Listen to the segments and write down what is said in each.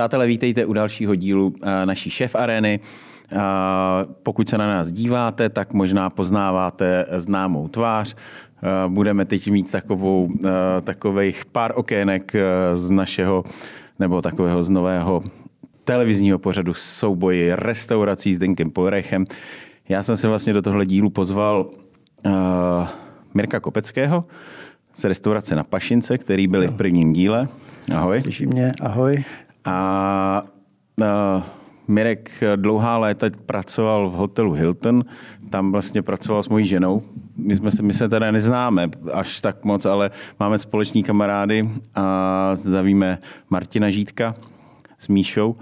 Přátelé, vítejte u dalšího dílu eh, naší šéf arény. Eh, pokud se na nás díváte, tak možná poznáváte známou tvář. Eh, budeme teď mít takovou, takových pár okének z našeho, nebo takového z nového televizního pořadu souboji restaurací s Denkem Polrechem. Já jsem se vlastně do tohle dílu pozval uh, Mirka Kopeckého z restaurace na Pašince, který byli v prvním díle. Ahoj. Těší mě, ahoj. A uh, Mirek dlouhá léta pracoval v hotelu Hilton, tam vlastně pracoval s mojí ženou. My, jsme se, my se teda neznáme až tak moc, ale máme společní kamarády a zavíme Martina Žítka s Míšou.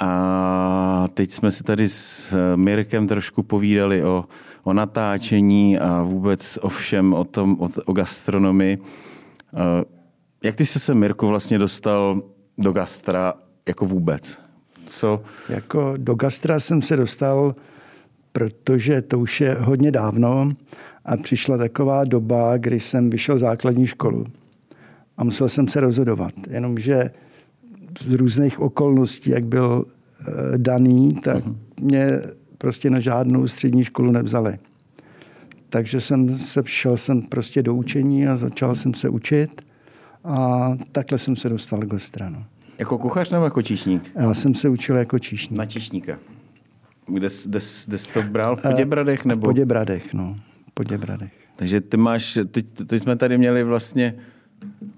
A teď jsme si tady s Mirkem trošku povídali o, o natáčení a vůbec o všem, o tom, o, o gastronomii. Jak ty jsi se, Mirku, vlastně dostal do gastra jako vůbec? Co? Jako do gastra jsem se dostal, protože to už je hodně dávno a přišla taková doba, kdy jsem vyšel základní školu a musel jsem se rozhodovat. Jenomže z různých okolností, jak byl eh, daný, tak uh-huh. mě prostě na žádnou střední školu nevzali. Takže jsem se šel jsem prostě do učení a začal jsem se učit a takhle jsem se dostal k gastranu. Jako kuchař nebo jako číšník? Já jsem se učil jako číšník. Na číšníka. Kde, kde, kde jsi to bral? V Poděbradech? Nebo? V Poděbradech, no. V Poděbradech. Takže ty máš, teď, teď jsme tady měli vlastně,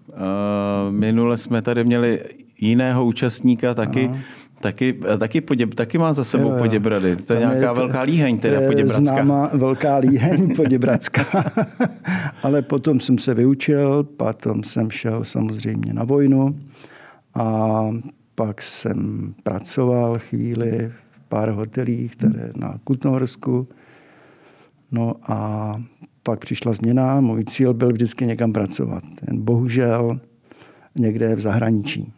uh, minule jsme tady měli jiného účastníka taky, Aha. Taky, taky, poděb, taky má za sebou jo, jo. Poděbrady. To je Tam nějaká je, velká líheň, teda Poděbradská. Známá velká líheň Poděbradská. Ale potom jsem se vyučil, potom jsem šel samozřejmě na vojnu a pak jsem pracoval chvíli v pár hotelích, které na Kutnohorsku. No a pak přišla změna. Můj cíl byl vždycky někam pracovat. Jen bohužel někde v zahraničí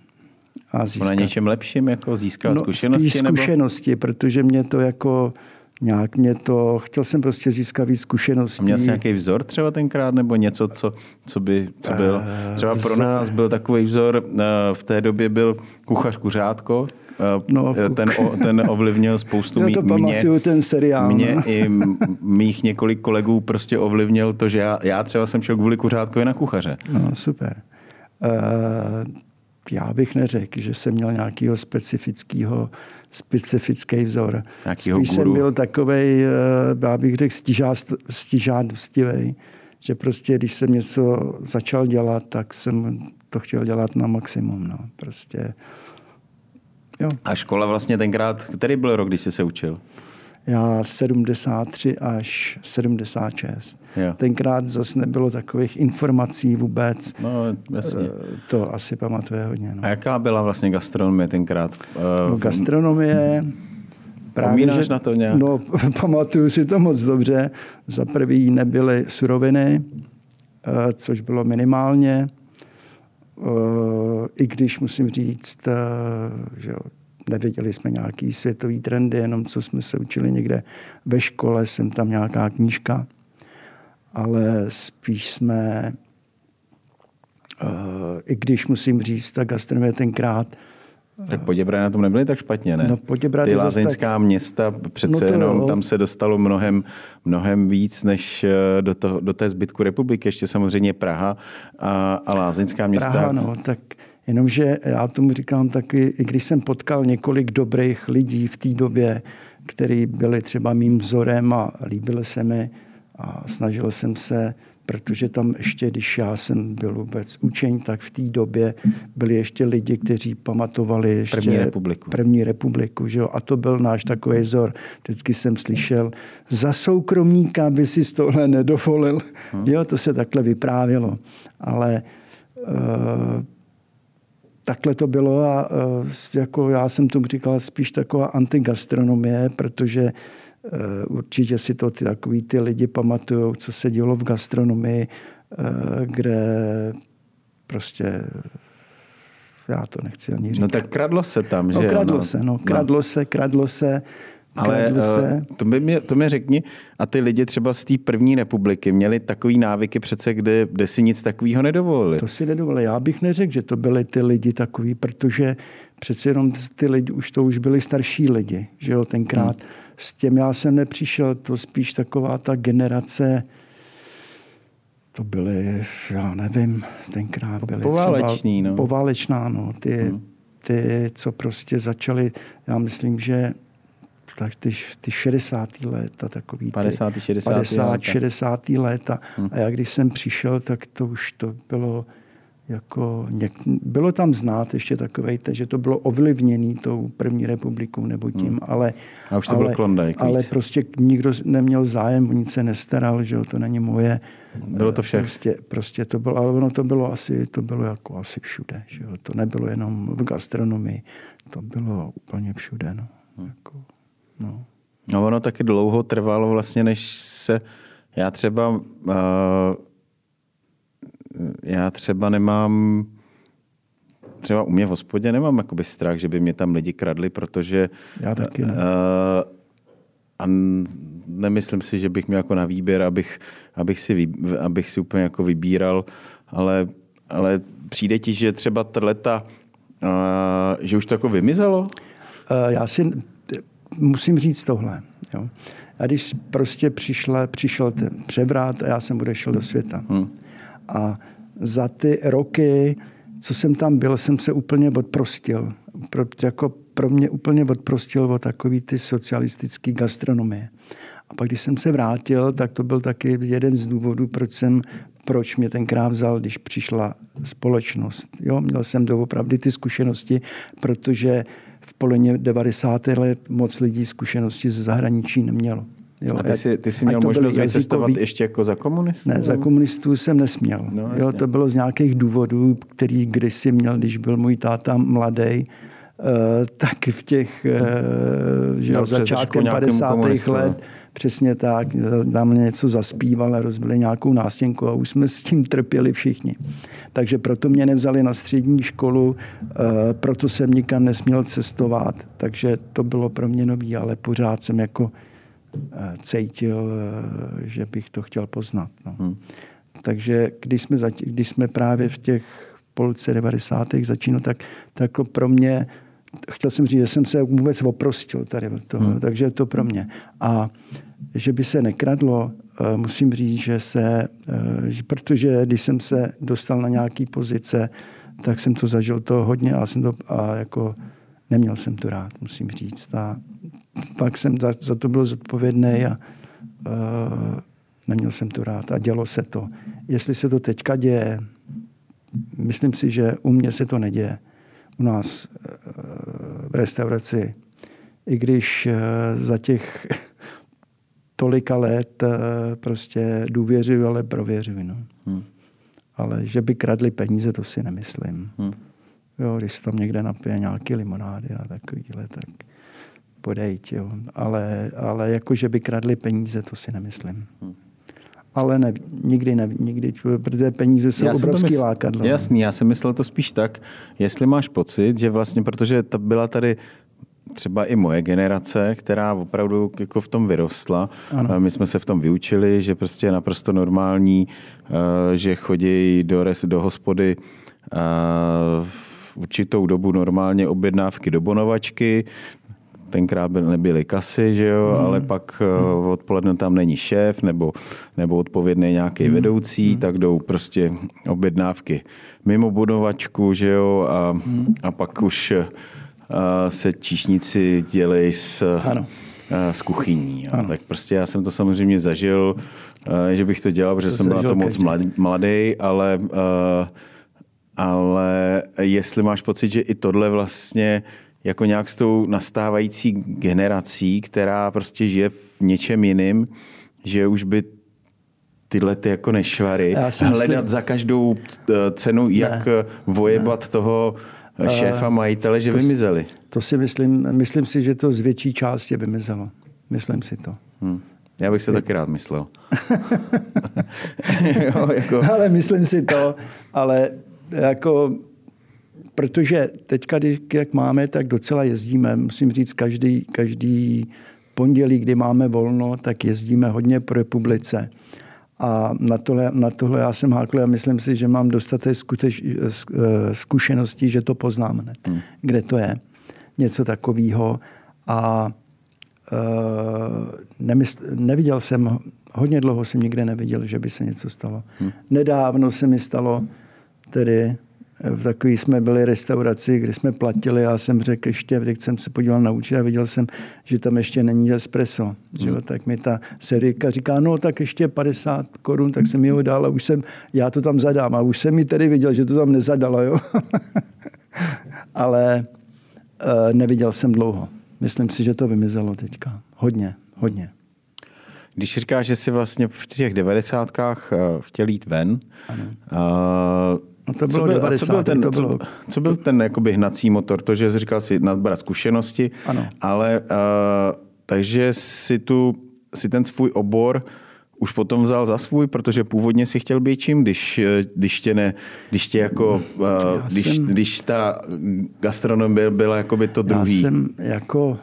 a získat. Na něčem lepším, jako získat no, zkušenosti? Spíš zkušenosti, nebo? protože mě to jako nějak mě to, chtěl jsem prostě získat víc zkušeností. A měl jsi nějaký vzor třeba tenkrát, nebo něco, co, co by, co byl? Eh, třeba pro nás byl takový vzor, eh, v té době byl kuchař Kuřátko, eh, No, ten, ten ovlivnil spoustu mě. Já to mě, pamatuju, ten seriál. Mě no. i mých několik kolegů prostě ovlivnil to, že já, já třeba jsem šel kvůli kuřátkovi na kuchaře. No, super. Uh, já bych neřekl, že jsem měl nějakého specifického, specifický vzor. Nějakýho Spíš guru. jsem byl takový, eh, já bych řekl, stižádostivý, že prostě, když jsem něco začal dělat, tak jsem to chtěl dělat na maximum. No. Prostě, jo. A škola vlastně tenkrát, který byl rok, když jsi se učil? Já 73 až 76. Jo. Tenkrát zase nebylo takových informací vůbec. No, jasně. Eh, to asi pamatuje hodně. No. A jaká byla vlastně gastronomie tenkrát? No, gastronomie... Právě, Pomínáš že, na to nějak? No, pamatuju si to moc dobře. Za prvý nebyly suroviny, eh, což bylo minimálně. Eh, I když musím říct, že nevěděli jsme nějaký světový trendy, jenom co jsme se učili někde ve škole, jsem tam nějaká knížka, ale spíš jsme, uh, i když musím říct, ta gastronomie tenkrát tak Poděbrady na tom nebyly tak špatně, ne? No, Poděbrady Ty lázeňská tak... města, přece no jenom tam se dostalo mnohem, mnohem víc, než eh, do, toho, do té zbytku republiky. Ještě samozřejmě Praha a, a lázeňská města. Praha, no, tak Jenomže já tomu říkám taky, i když jsem potkal několik dobrých lidí v té době, kteří byli třeba mým vzorem a líbili se mi a snažil jsem se, protože tam ještě, když já jsem byl vůbec učeň, tak v té době byli ještě lidi, kteří pamatovali ještě první republiku. První republiku že jo? A to byl náš takový vzor. Vždycky jsem slyšel, za soukromníka by si z tohle nedovolil. Hmm. Jo, to se takhle vyprávělo. Ale uh, takhle to bylo a e, jako já jsem tomu říkal spíš taková antigastronomie, protože e, určitě si to ty, takový ty lidi pamatují, co se dělo v gastronomii, e, kde prostě já to nechci ani říct. No tak kradlo se tam, že? No, kradlo no. se, no, kradlo no. se, kradlo se. Ale se. to, by mě, to mi řekni, a ty lidi třeba z té první republiky měli takový návyky přece, kde, kde si nic takového nedovolili. To si nedovolili. Já bych neřekl, že to byli ty lidi takový, protože přece jenom ty lidi, už to už byli starší lidi, že jo, tenkrát. Hmm. S těm já jsem nepřišel, to spíš taková ta generace, to byly, já nevím, tenkrát byly Pováleční, třeba, no. Poválečná, no. Ty, hmm. ty, co prostě začaly, já myslím, že tak ty, ty 60. léta, takový 50. 60. 50, léta. 60. léta. Hmm. A já když jsem přišel, tak to už to bylo jako, něk, bylo tam znát ještě takové, že to bylo ovlivněné tou první republikou nebo tím, hmm. ale, a už to ale, bylo Klondike ale prostě nikdo neměl zájem, o nic se nestaral, že jo, to není moje. Bylo to vše. Prostě, prostě to bylo, ale ono to bylo asi, to bylo jako asi všude, že jo, to nebylo jenom v gastronomii, to bylo úplně všude, no. Hmm. Jako, no. no ono taky dlouho trvalo vlastně, než se, já třeba uh, já třeba nemám třeba u mě v hospodě nemám jakoby strach, že by mě tam lidi kradli, protože já taky ne. Uh, a nemyslím si, že bych měl jako na výběr, abych, abych, si, abych si úplně jako vybíral, ale, ale přijde ti, že třeba leta, uh, že už to jako vymizelo? Uh, já si musím říct tohle. Jo. A když prostě přišla, přišel ten převrat a já jsem odešel do světa. Hmm a za ty roky, co jsem tam byl, jsem se úplně odprostil. Pro, jako pro mě úplně odprostil od takový ty socialistické gastronomie. A pak, když jsem se vrátil, tak to byl taky jeden z důvodů, proč jsem proč mě tenkrát vzal, když přišla společnost. Jo, měl jsem doopravdy ty zkušenosti, protože v polovině 90. let moc lidí zkušenosti ze zahraničí nemělo. Jo, a ty jsi, ty jsi měl možnost vycestovat ještě jako za komunistů? Ne, za komunistů jsem nesměl. No, jo, to bylo z nějakých důvodů, který kdysi měl, když byl můj táta mladý, Uh, tak v těch uh, že jo, začátkem 50. let přesně tak, tam něco zaspíval rozbili nějakou nástěnku a už jsme s tím trpěli všichni. Takže proto mě nevzali na střední školu, uh, proto jsem nikam nesměl cestovat, takže to bylo pro mě nový, ale pořád jsem jako Eh, cítil, eh, že bych to chtěl poznat. No. Hmm. Takže když jsme, zati- když jsme právě v těch polce 90. začínali, tak, tak jako pro mě, chtěl jsem říct, že jsem se vůbec oprostil tady od toho, hmm. takže je to pro mě. A že by se nekradlo, eh, musím říct, že se, protože když jsem se dostal na nějaký pozice, tak jsem to zažil to hodně a jsem to a jako neměl jsem to rád, musím říct. A pak jsem za, za to byl zodpovědný a uh, neměl jsem to rád a dělo se to. Jestli se to teďka děje, myslím si, že u mě se to neděje. U nás v restauraci, i když za těch tolika let uh, prostě důvěřuji, ale prověřuji. No. Hmm. Ale že by kradli peníze, to si nemyslím. Hmm. Jo, když tam někde napije nějaký limonády a takovýhle, tak podejť. Jo. Ale, ale jako, že by kradli peníze, to si nemyslím. Hmm. Ale ne, nikdy, ne, nikdy, protože peníze jsou já obrovský mysl... lákadlo. Jasný, já jsem myslel to spíš tak, jestli máš pocit, že vlastně, protože ta byla tady třeba i moje generace, která opravdu jako v tom vyrostla. Ano. My jsme se v tom vyučili, že prostě je naprosto normální, eh, že chodí do, res, do hospody eh, v určitou dobu normálně objednávky do bonovačky, tenkrát nebyly kasy, že jo, hmm. ale pak hmm. odpoledne tam není šéf nebo, nebo odpovědný nějaký hmm. vedoucí, hmm. tak jdou prostě objednávky mimo budovačku, že jo, a, hmm. a pak už eh, se číšníci dělají s, ano. Eh, s kuchyní. Jo. Tak prostě já jsem to samozřejmě zažil, a, že bych to dělal, protože to jsem byl to moc mladý, ale, ale jestli máš pocit, že i tohle vlastně jako nějak s tou nastávající generací, která prostě žije v něčem jiným, že už by tyhle ty jako nešvary hledat myslím... za každou eh, cenu, jak ne, vojebat ne. toho šéfa eh, majitele, že to, vymizeli. To si myslím, myslím si, že to z větší části vymizelo. Myslím si to. Hmm. Já bych se taky rád myslel. jo, jako... Ale myslím si to, ale jako protože teďka, jak máme, tak docela jezdíme. Musím říct, každý, každý pondělí, kdy máme volno, tak jezdíme hodně po republice. A na tohle, na tohle já jsem hákl a myslím si, že mám dostatek skuteč, zkušeností, že to poznám hned, hmm. kde to je. Něco takového. A uh, nemysl, neviděl jsem, hodně dlouho jsem nikde neviděl, že by se něco stalo. Hmm. Nedávno se mi stalo, tedy v takový jsme byli restauraci, kde jsme platili. Já jsem řekl ještě, teď jsem se podíval na účet a viděl jsem, že tam ještě není espresso. Hmm. Že jo? Tak mi ta serika říká, no tak ještě 50 korun, tak jsem mi ho dal a už jsem, já to tam zadám. A už jsem mi tedy viděl, že to tam nezadalo. Jo? Ale uh, neviděl jsem dlouho. Myslím si, že to vymizelo teďka. Hodně, hodně. Když říkáš, že jsi vlastně v těch devadesátkách eh, chtěl jít ven, ano. Uh, No to bylo co byl, 90, co byl ten, to bylo... Co, co byl ten jakoby hnací motor? To, že jsi říkal si nadbrat zkušenosti, ano. ale uh, takže si tu si ten svůj obor už potom vzal za svůj, protože původně si chtěl být čím, když, když tě ne, když tě jako, uh, když, jsem, když ta gastronomie byla jakoby to druhý. Já jsem jako,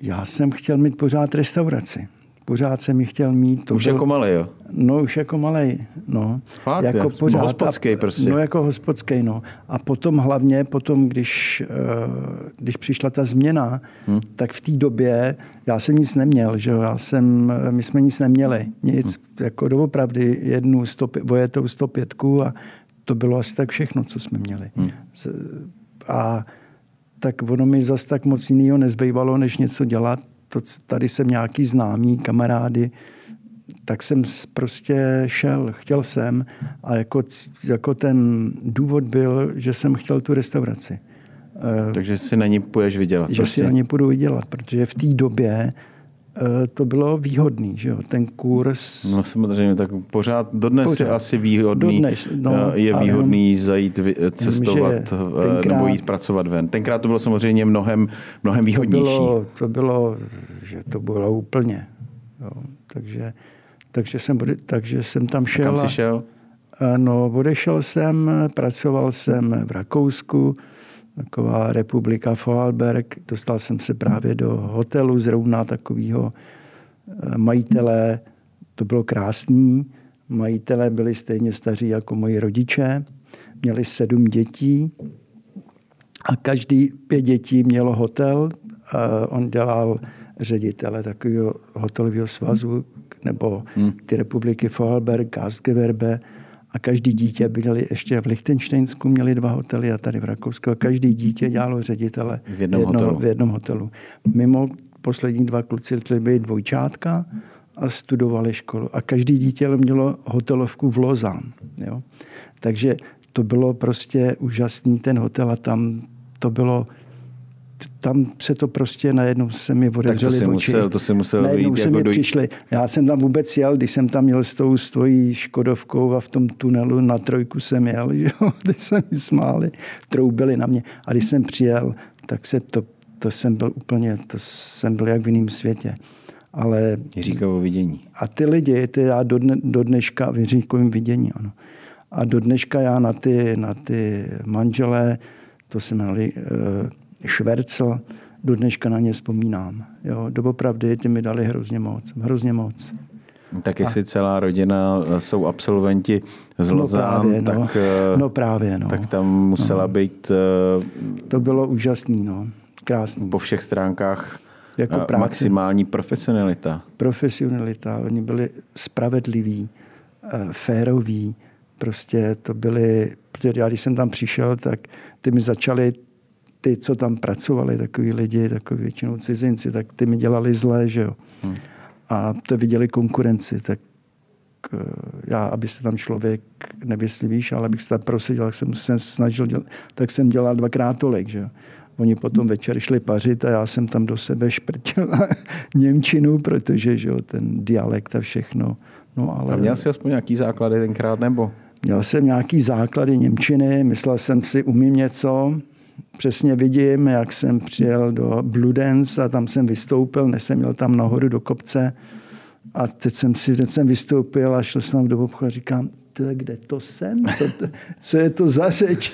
já jsem chtěl mít pořád restauraci pořád jsem ji chtěl mít. To už byl, jako malý, jo? No, už jako malý, no. Fakt, jako jak? pořád, hospodský prostě. No, jako hospodský, no. A potom hlavně, potom, když, eh, když přišla ta změna, hmm. tak v té době já jsem nic neměl, že jo. Já jsem, my jsme nic neměli. Nic, hmm. jako doopravdy jednu stop, vojetou 105 a to bylo asi tak všechno, co jsme měli. Hmm. A tak ono mi zase tak moc jiného nezbývalo, než něco dělat to, tady jsem nějaký známý, kamarády, tak jsem prostě šel, chtěl jsem a jako, jako ten důvod byl, že jsem chtěl tu restauraci. Takže si na ní půjdeš vydělat. Že prostě. si na ní půjdu vydělat, protože v té době Eh, to bylo výhodný, že jo, ten kurz. No samozřejmě, tak pořád, dodnes pořád. je asi výhodný, dodnes, no, eh, je výhodný jenom, zajít cestovat eh, tenkrát, nebo jít pracovat ven. Tenkrát to bylo samozřejmě mnohem, mnohem výhodnější. To bylo, to bylo, že to bylo úplně. Jo, takže, takže, jsem, takže jsem tam šel. A kam jsi šel? A, no, odešel jsem, pracoval jsem v Rakousku, taková republika Vorarlberg. Dostal jsem se právě do hotelu zrovna takového eh, majitele. To bylo krásný. Majitelé byli stejně staří jako moji rodiče. Měli sedm dětí a každý pět dětí mělo hotel. On dělal ředitele takového hotelového svazu nebo hmm. ty republiky Vorarlberg, Gastgewerbe a každý dítě byli ještě v Lichtensteinsku, měli dva hotely a tady v Rakousku a každý dítě dělalo ředitele v jednom, jedno, hotelu. v jednom hotelu. Mimo poslední dva kluci byli dvojčátka a studovali školu. A každý dítě mělo hotelovku v Lozán. Jo? Takže to bylo prostě úžasný ten hotel a tam to bylo tam se to prostě najednou se mi otevřeli tak to oči. Musel, to si musel najednou se jako mi dojít. přišli. Já jsem tam vůbec jel, když jsem tam měl s tou svojí Škodovkou a v tom tunelu na trojku jsem jel, že jo, teď se mi smáli, troubili na mě. A když jsem přijel, tak se to, to jsem byl úplně, to jsem byl jak v jiném světě. Ale... Jiříkovo vidění. A ty lidi, ty já do, dne, do dneška, v Jiříkovém vidění, ano. A do dneška já na ty, na ty manželé, to se jmenovali, uh, Švercl, do dneška na ně vzpomínám. Jo, doopravdy ty mi dali hrozně moc, hrozně moc. Tak jestli a... celá rodina jsou absolventi z Lozán, no právě, tak, no. Eh, no právě, no. tak tam musela no. být... Uh, to bylo úžasný, no. krásný. Po všech stránkách jako uh, maximální profesionalita. Profesionalita, oni byli spravedliví, féroví, prostě to byli, já když jsem tam přišel, tak ty mi začali ty, co tam pracovali, takový lidi, takový většinou cizinci, tak ty mi dělali zlé, že jo. Hmm. A to viděli konkurenci, tak eh, já, aby se tam člověk nevyslívíš, ale abych se tam prosadil, tak jsem se snažil dělat, tak jsem dělal dvakrát tolik, že jo. Oni potom večer šli pařit a já jsem tam do sebe šprtil Němčinu, protože že jo, ten dialekt a všechno. No, ale... A měl jsi aspoň nějaký základy tenkrát, nebo? Měl jsem nějaký základy Němčiny, myslel jsem si, umím něco, přesně vidím, jak jsem přijel do Bludens a tam jsem vystoupil, než jsem měl tam nahoru do kopce. A teď jsem si teď jsem vystoupil a šel jsem do obchodu a říkám, kde to jsem? Co, to, co je to za řeč?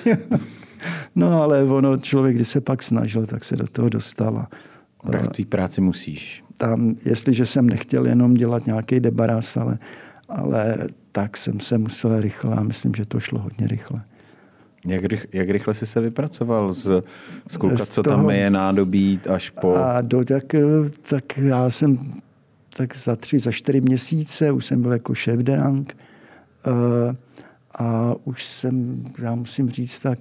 no ale ono, člověk, když se pak snažil, tak se do toho dostal. Tak v té práci musíš. tam, jestliže jsem nechtěl jenom dělat nějaký debaras, ale, ale tak jsem se musel rychle a myslím, že to šlo hodně rychle. Jak, rych, jak rychle jsi se vypracoval z, z kluka, z co toho, tam je nádobí až po... A do, tak, tak já jsem tak za tři, za čtyři měsíce už jsem byl jako šéf derang eh, a už jsem, já musím říct, tak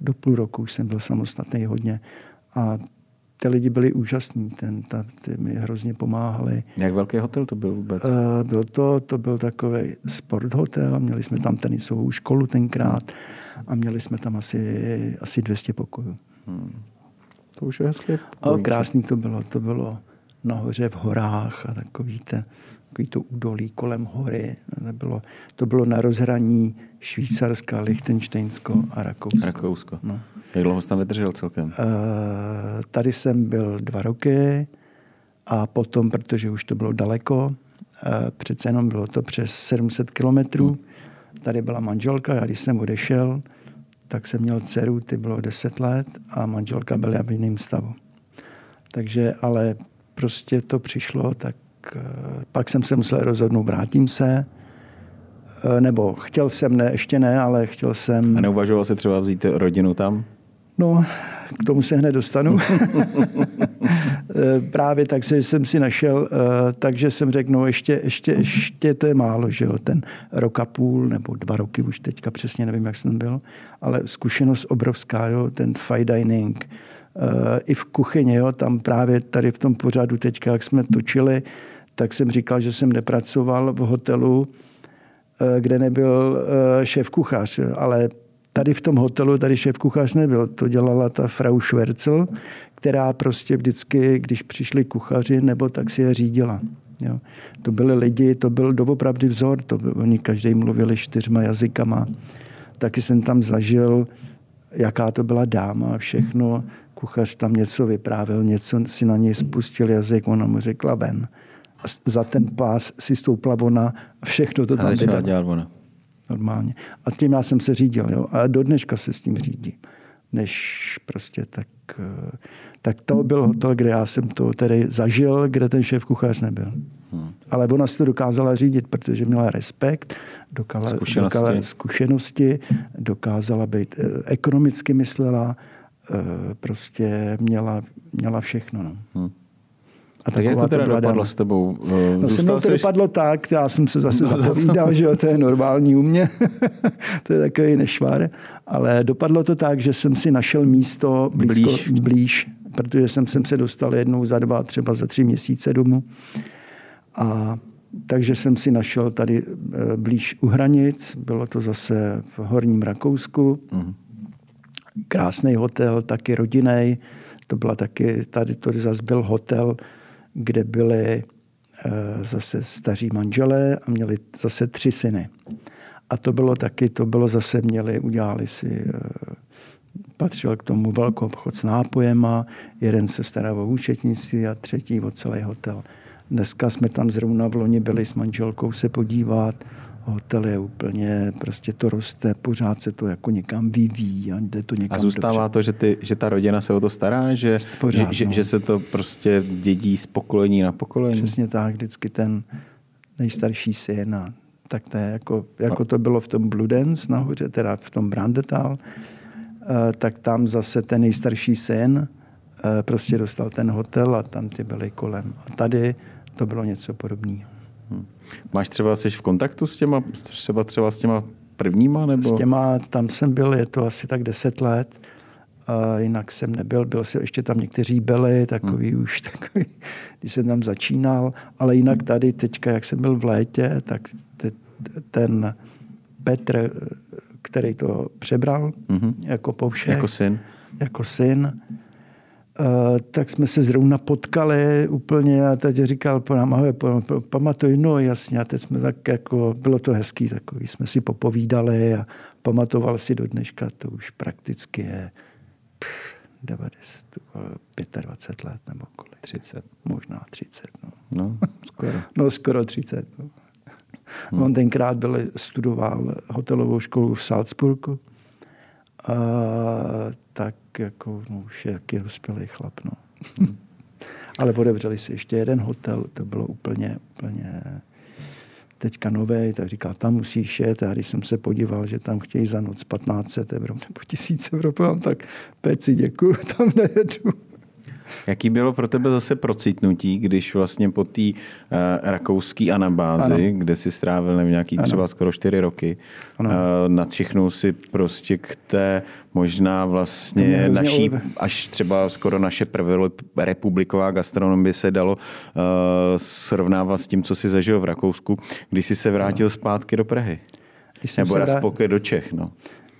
do půl roku už jsem byl samostatný hodně. A ty lidi byli úžasní, ten, ta, ty mi hrozně pomáhali. Jak velký hotel to byl vůbec? Uh, byl to, to byl takový sport hotel, měli jsme tam tenisovou školu tenkrát a měli jsme tam asi, asi 200 pokojů. Hmm. To už je hezké. krásný to bylo, to bylo nahoře v horách a takový, te, takový to údolí kolem hory. To bylo, to bylo na rozhraní Švýcarska, Lichtensteinsko a Rakousko. Rakousko. No. Jak dlouho jsi tam vydržel celkem? Uh, tady jsem byl dva roky a potom, protože už to bylo daleko, uh, přece jenom bylo to přes 700 kilometrů, hmm. tady byla manželka, já když jsem odešel, tak jsem měl dceru, ty bylo 10 let a manželka byla v jiném stavu. Takže, ale prostě to přišlo, tak uh, pak jsem se musel rozhodnout, vrátím se, nebo chtěl jsem, ne, ještě ne, ale chtěl jsem... A neuvažoval jsi třeba vzít rodinu tam? No, k tomu se hned dostanu. Právě tak se, jsem si našel, eh, takže jsem řekl, no ještě, ještě, ještě to je málo, že jo, ten rok a půl nebo dva roky, už teďka přesně nevím, jak jsem byl, ale zkušenost obrovská, jo, ten fine dining, eh, i v kuchyni, jo, tam právě tady v tom pořadu teďka, jak jsme točili, tak jsem říkal, že jsem nepracoval v hotelu, eh, kde nebyl šéf kuchař, ale Tady v tom hotelu, tady šéf kuchař nebyl, to dělala ta Frau Schwerzel, která prostě vždycky, když přišli kuchaři, nebo tak si je řídila. Jo. To byli lidi, to byl doopravdy vzor, to byl, oni každý mluvili čtyřma jazykama. Taky jsem tam zažil, jaká to byla dáma a všechno. Kuchař tam něco vyprávěl, něco si na něj spustil jazyk, ona mu řekla ven. A za ten pás si stoupla ona a všechno to tam vydala normálně. A tím já jsem se řídil. Jo? A do dneška se s tím řídím. Než prostě tak, eh, tak to byl hotel, kde já jsem to tedy zažil, kde ten šéf kuchař nebyl. Hmm. Ale ona si to dokázala řídit, protože měla respekt, dokala, zkušenosti. dokala zkušenosti, dokázala být, eh, ekonomicky myslela, eh, prostě měla, měla všechno. No. Hmm. A tak jak to teda dopadlo s tebou? No, se mnou to dopadlo tak, já jsem se zase no, zapovídal, že to je normální u mě. to je takový nešvar. Ale dopadlo to tak, že jsem si našel místo blízko, blíž. blíž, protože jsem, jsem se dostal jednou za dva, třeba za tři měsíce domů. A takže jsem si našel tady eh, blíž u hranic, bylo to zase v Horním Rakousku. Mm. Krásný hotel, taky rodinný. To byla taky, tady to zase byl hotel, kde byli eh, zase staří manželé a měli zase tři syny. A to bylo taky, to bylo zase, měli, udělali si, eh, patřil k tomu velkou obchod s nápojema, jeden se staral o účetnictví a třetí o celý hotel. Dneska jsme tam zrovna v loni byli s manželkou se podívat, hotel je úplně, prostě to roste, pořád se to jako někam vyvíjí a jde to někam A zůstává dobře. to, že, ty, že ta rodina se o to stará, že, pořád, že, no. že, se to prostě dědí z pokolení na pokolení? Přesně tak, vždycky ten nejstarší syn a tak to je jako, jako to bylo v tom Blue Dance nahoře, teda v tom Brandetal, eh, tak tam zase ten nejstarší syn eh, prostě dostal ten hotel a tam ty byly kolem. A tady to bylo něco podobného. Máš třeba, jsi v kontaktu s těma, třeba, třeba s těma prvníma? Nebo? S těma, tam jsem byl, je to asi tak deset let. A jinak jsem nebyl, byl jsem, ještě tam někteří byli, takový hmm. už takový, když jsem tam začínal, ale jinak tady teďka, jak jsem byl v létě, tak te, ten Petr, který to přebral hmm. jako povšech, jako syn, jako syn Uh, tak jsme se zrovna potkali úplně a teď říkal po nám, ahoj, pamatuj, no jasně, a teď jsme tak jako, bylo to hezký, takový jsme si popovídali a pamatoval si do dneška, to už prakticky je pff, 90, 25 let nebo kolik. 30. Možná 30. No, no skoro. no skoro 30. No. Hmm. On tenkrát byl, studoval hotelovou školu v Salzburgu a tak jako no, už je jaký dospělý chlap. No. Hmm. Ale otevřeli si ještě jeden hotel, to bylo úplně, úplně teďka nový, tak říká, tam musíš jet. A když jsem se podíval, že tam chtějí za noc 1500 euro nebo 1000 euro, tak peci děkuju, tam nejedu. Jaký bylo pro tebe zase procitnutí, když vlastně po té uh, rakouské anabázi, ano. kde si strávil nevím, nějaký ano. třeba skoro čtyři roky, uh, nadšichnul si prostě k té možná vlastně naší, až třeba skoro naše první republiková gastronomie se dalo uh, srovnávat s tím, co si zažil v Rakousku, když jsi se vrátil ano. zpátky do Prahy. Když Nebo respektive do Čech. No.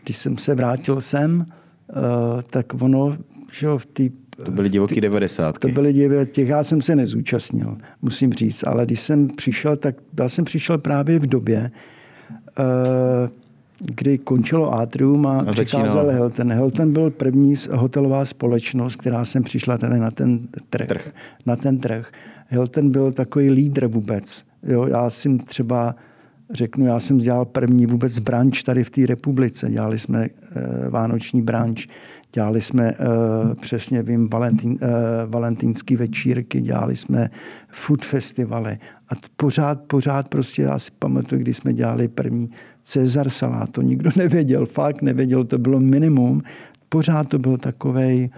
Když jsem se vrátil sem, uh, tak ono, že v té to byly divoký 90. To byly divoký, těch já jsem se nezúčastnil, musím říct. Ale když jsem přišel, tak já jsem přišel právě v době, uh, kdy končilo Atrium a, a přicházel Hilton. Hilton byl první hotelová společnost, která jsem přišla tady na ten trh. trh. Na ten trh. Hilton byl takový lídr vůbec. Jo, já jsem třeba řeknu, já jsem dělal první vůbec branč tady v té republice. Dělali jsme uh, vánoční branč, dělali jsme uh, přesně, vím, valentín, uh, valentínský večírky, dělali jsme food festivaly a pořád, pořád prostě, já si pamatuju, když jsme dělali první Cezar salát, to nikdo nevěděl, fakt nevěděl, to bylo minimum, pořád to byl takový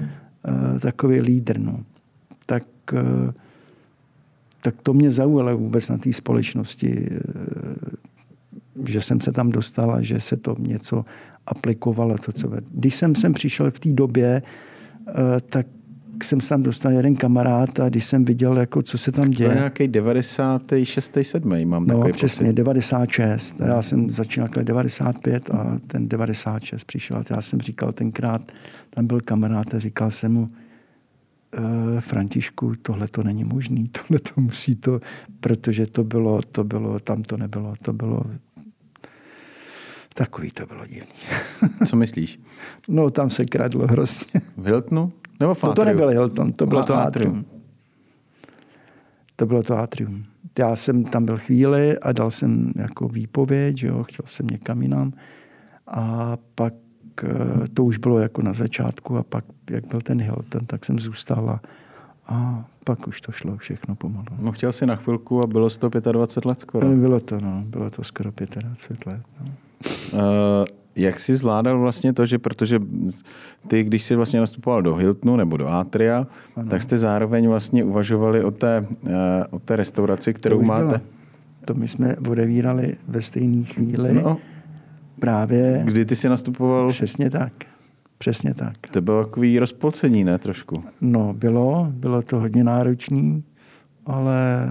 uh, takovej lídr, no. Tak, uh, tak to mě zaujalo vůbec na té společnosti, uh, že jsem se tam dostal a že se to něco aplikovalo. To, co... Když jsem sem přišel v té době, uh, tak jsem se tam dostal jeden kamarád a když jsem viděl, jako, co se tam děje. To je nějaký 96. 7. mám no, přesně, pocit. 96. Já jsem začínal 95 a ten 96 přišel. A já jsem říkal tenkrát, tam byl kamarád a říkal jsem mu, e, Františku, tohle to není možný, tohle to musí to, protože to bylo, to bylo, tam to nebylo, to bylo Takový to bylo divný. Co myslíš? No, tam se kradlo hrozně. V Hiltonu? Nebo v no, to nebyl Hilton, to bylo to atrium. To bylo to atrium. Já jsem tam byl chvíli a dal jsem jako výpověď, že jo, chtěl jsem někam jinam. A pak eh, to už bylo jako na začátku a pak, jak byl ten Hilton, tak jsem zůstal a, a pak už to šlo všechno pomalu. No chtěl si na chvilku a bylo to 25 let skoro. Bylo to, no. Bylo to skoro 25 let. No. Uh, jak jsi zvládal vlastně to, že protože ty, když jsi vlastně nastupoval do Hiltonu nebo do Atria, ano. tak jste zároveň vlastně uvažovali o té, uh, o té restauraci, kterou to máte? Bylo. To my jsme odevírali ve stejné chvíli. No. Právě. Kdy ty jsi nastupoval? Přesně tak. Přesně tak. To bylo takový rozpolcení, ne trošku? No, bylo. Bylo to hodně náročný, ale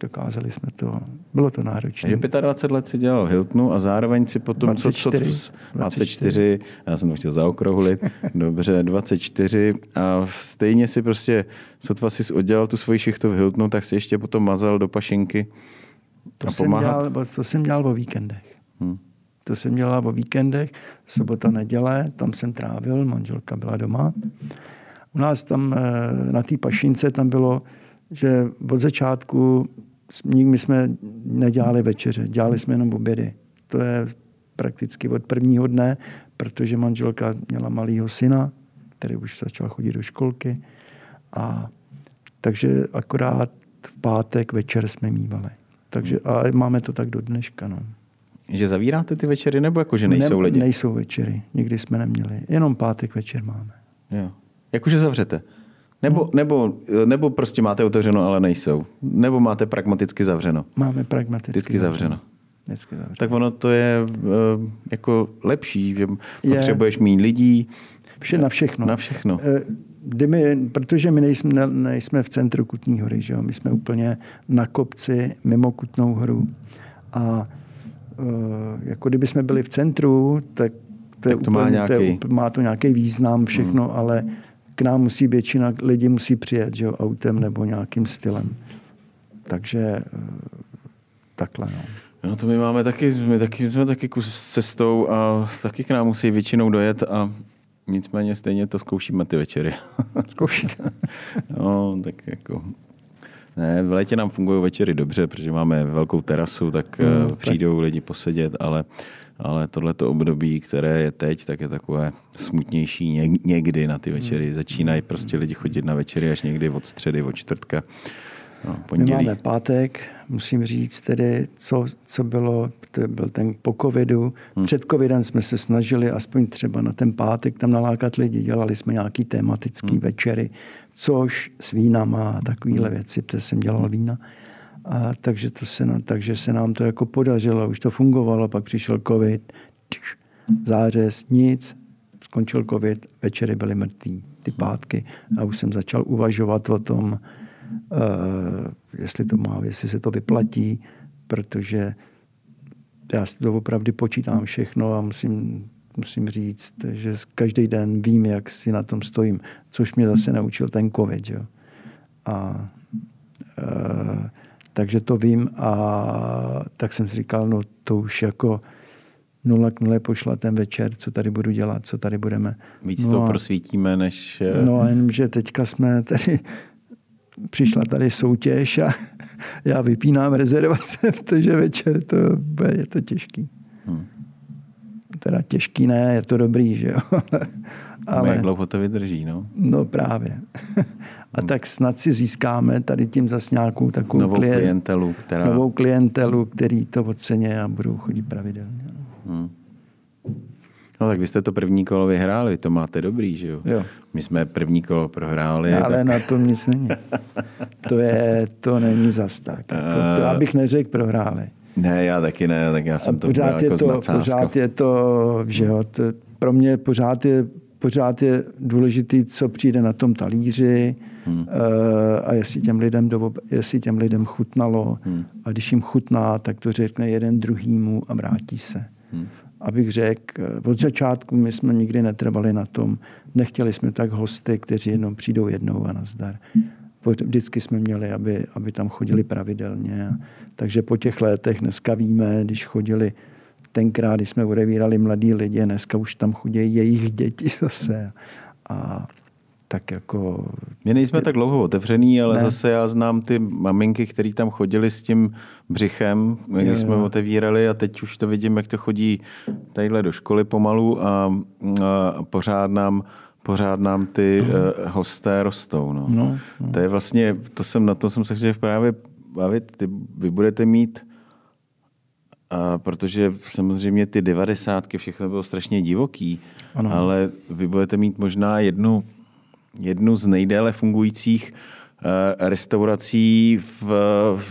dokázali jsme to, bylo to náročné. Že 25 let si dělal Hiltonu a zároveň si potom... 24. Co, co, 24, já jsem to chtěl zaokrouhlit, dobře, 24 a stejně si prostě, sotva si oddělal tu svoji šichtu v Hiltonu, tak si ještě potom mazal do pašinky to a jsem Dělal, to jsem dělal o víkendech. Hmm. To jsem dělal o víkendech, sobota, neděle, tam jsem trávil, manželka byla doma. U nás tam eh, na té pašince tam bylo, že od začátku my jsme nedělali večeře, dělali jsme jenom obědy. To je prakticky od prvního dne, protože manželka měla malého syna, který už začal chodit do školky. A takže akorát v pátek večer jsme mývali. Takže a máme to tak do dneška. No. Že zavíráte ty večery, nebo jako, že nejsou ne, lidi? Nejsou večery, nikdy jsme neměli. Jenom pátek večer máme. Jo. Jakože zavřete? Nebo, no. nebo, nebo prostě máte otevřeno, ale nejsou? Nebo máte pragmaticky zavřeno? Máme pragmaticky Vždycky zavřeno. zavřeno. Vždycky zavřeno. Tak ono to je uh, jako lepší, že je. potřebuješ mít lidí. Vše na všechno. Na všechno. Uh, my, protože my nejsme, nejsme v centru Kutní hory, že jo? my jsme úplně na kopci mimo Kutnou horu. A jako kdyby jsme byli v centru, tak to, tak to úplně, má, nějaký... to má to nějaký význam, všechno, hmm. ale k nám musí většina lidí musí přijet že jo, autem nebo nějakým stylem. Takže eh, takhle. No. No to my máme taky, my taky jsme taky kus cestou a taky k nám musí většinou dojet a nicméně stejně to zkoušíme ty večery. Zkoušíte? no, tak jako... Ne, v létě nám fungují večery dobře, protože máme velkou terasu, tak mm, přijdou tak. lidi posedět, ale ale tohleto období, které je teď, tak je takové smutnější někdy na ty večery. Začínají prostě lidi chodit na večery až někdy od středy, od čtvrtka. No, pondělí. My máme pátek, musím říct tedy, co, co bylo, to byl ten po covidu. Hmm. Před covidem jsme se snažili aspoň třeba na ten pátek tam nalákat lidi. Dělali jsme nějaký tematický hmm. večery, což s vínama a takovéhle hmm. věci, protože jsem dělal vína. A takže, to se, takže se nám to jako podařilo, už to fungovalo, pak přišel covid, zářez, nic, skončil covid, večery byly mrtví, ty pátky a už jsem začal uvažovat o tom, jestli to má, jestli se to vyplatí, protože já si to opravdu počítám všechno a musím, musím říct, že každý den vím, jak si na tom stojím, což mě zase naučil ten covid. Jo. A uh, takže to vím a tak jsem si říkal, no to už jako nula k nule pošla ten večer, co tady budu dělat, co tady budeme. Víc no to prosvítíme, než... Eh, no a jenom, že teďka jsme tady přišla tady soutěž a já vypínám rezervace, protože večer to je to těžký. Hmm. Teda těžký ne, je to dobrý, že jo. Ale, jak dlouho to vydrží, no? No právě. A hmm. tak snad si získáme tady tím zase nějakou takovou novou klient, klientelu, která... novou klientelu, který to ocení a budou chodit pravidelně. Hmm. No tak vy jste to první kolo vyhráli, to máte dobrý, že jo? jo. My jsme první kolo prohráli. Ale tak... na tom nic není. To, je, to není zas tak. Jako, to abych neřekl prohráli. Ne, já taky ne, tak já jsem to pořád je jako to, Pořád je to, že jo, to, pro mě pořád je, pořád je důležitý, co přijde na tom talíři hmm. Eh, a jestli těm, lidem do, jestli těm lidem chutnalo. Hmm. A když jim chutná, tak to řekne jeden druhýmu a vrátí se. Hmm abych řekl, od začátku my jsme nikdy netrvali na tom, nechtěli jsme tak hosty, kteří jenom přijdou jednou a nazdar. Vždycky jsme měli, aby, aby tam chodili pravidelně. Takže po těch letech dneska víme, když chodili tenkrát, když jsme odevírali mladí lidi, dneska už tam chodí jejich děti zase. A tak jako... My nejsme tak dlouho otevřený, ale ne. zase já znám ty maminky, které tam chodili s tím břichem, když jsme otevírali a teď už to vidím, jak to chodí tadyhle do školy pomalu a, a pořád nám pořád nám ty uh, hosté rostou. No. No, no. To je vlastně, to jsem, na to jsem se chtěl právě bavit, ty, vy budete mít a protože samozřejmě ty devadesátky, všechno bylo strašně divoký, ano. ale vy budete mít možná jednu jednu z nejdéle fungujících eh, restaurací, v,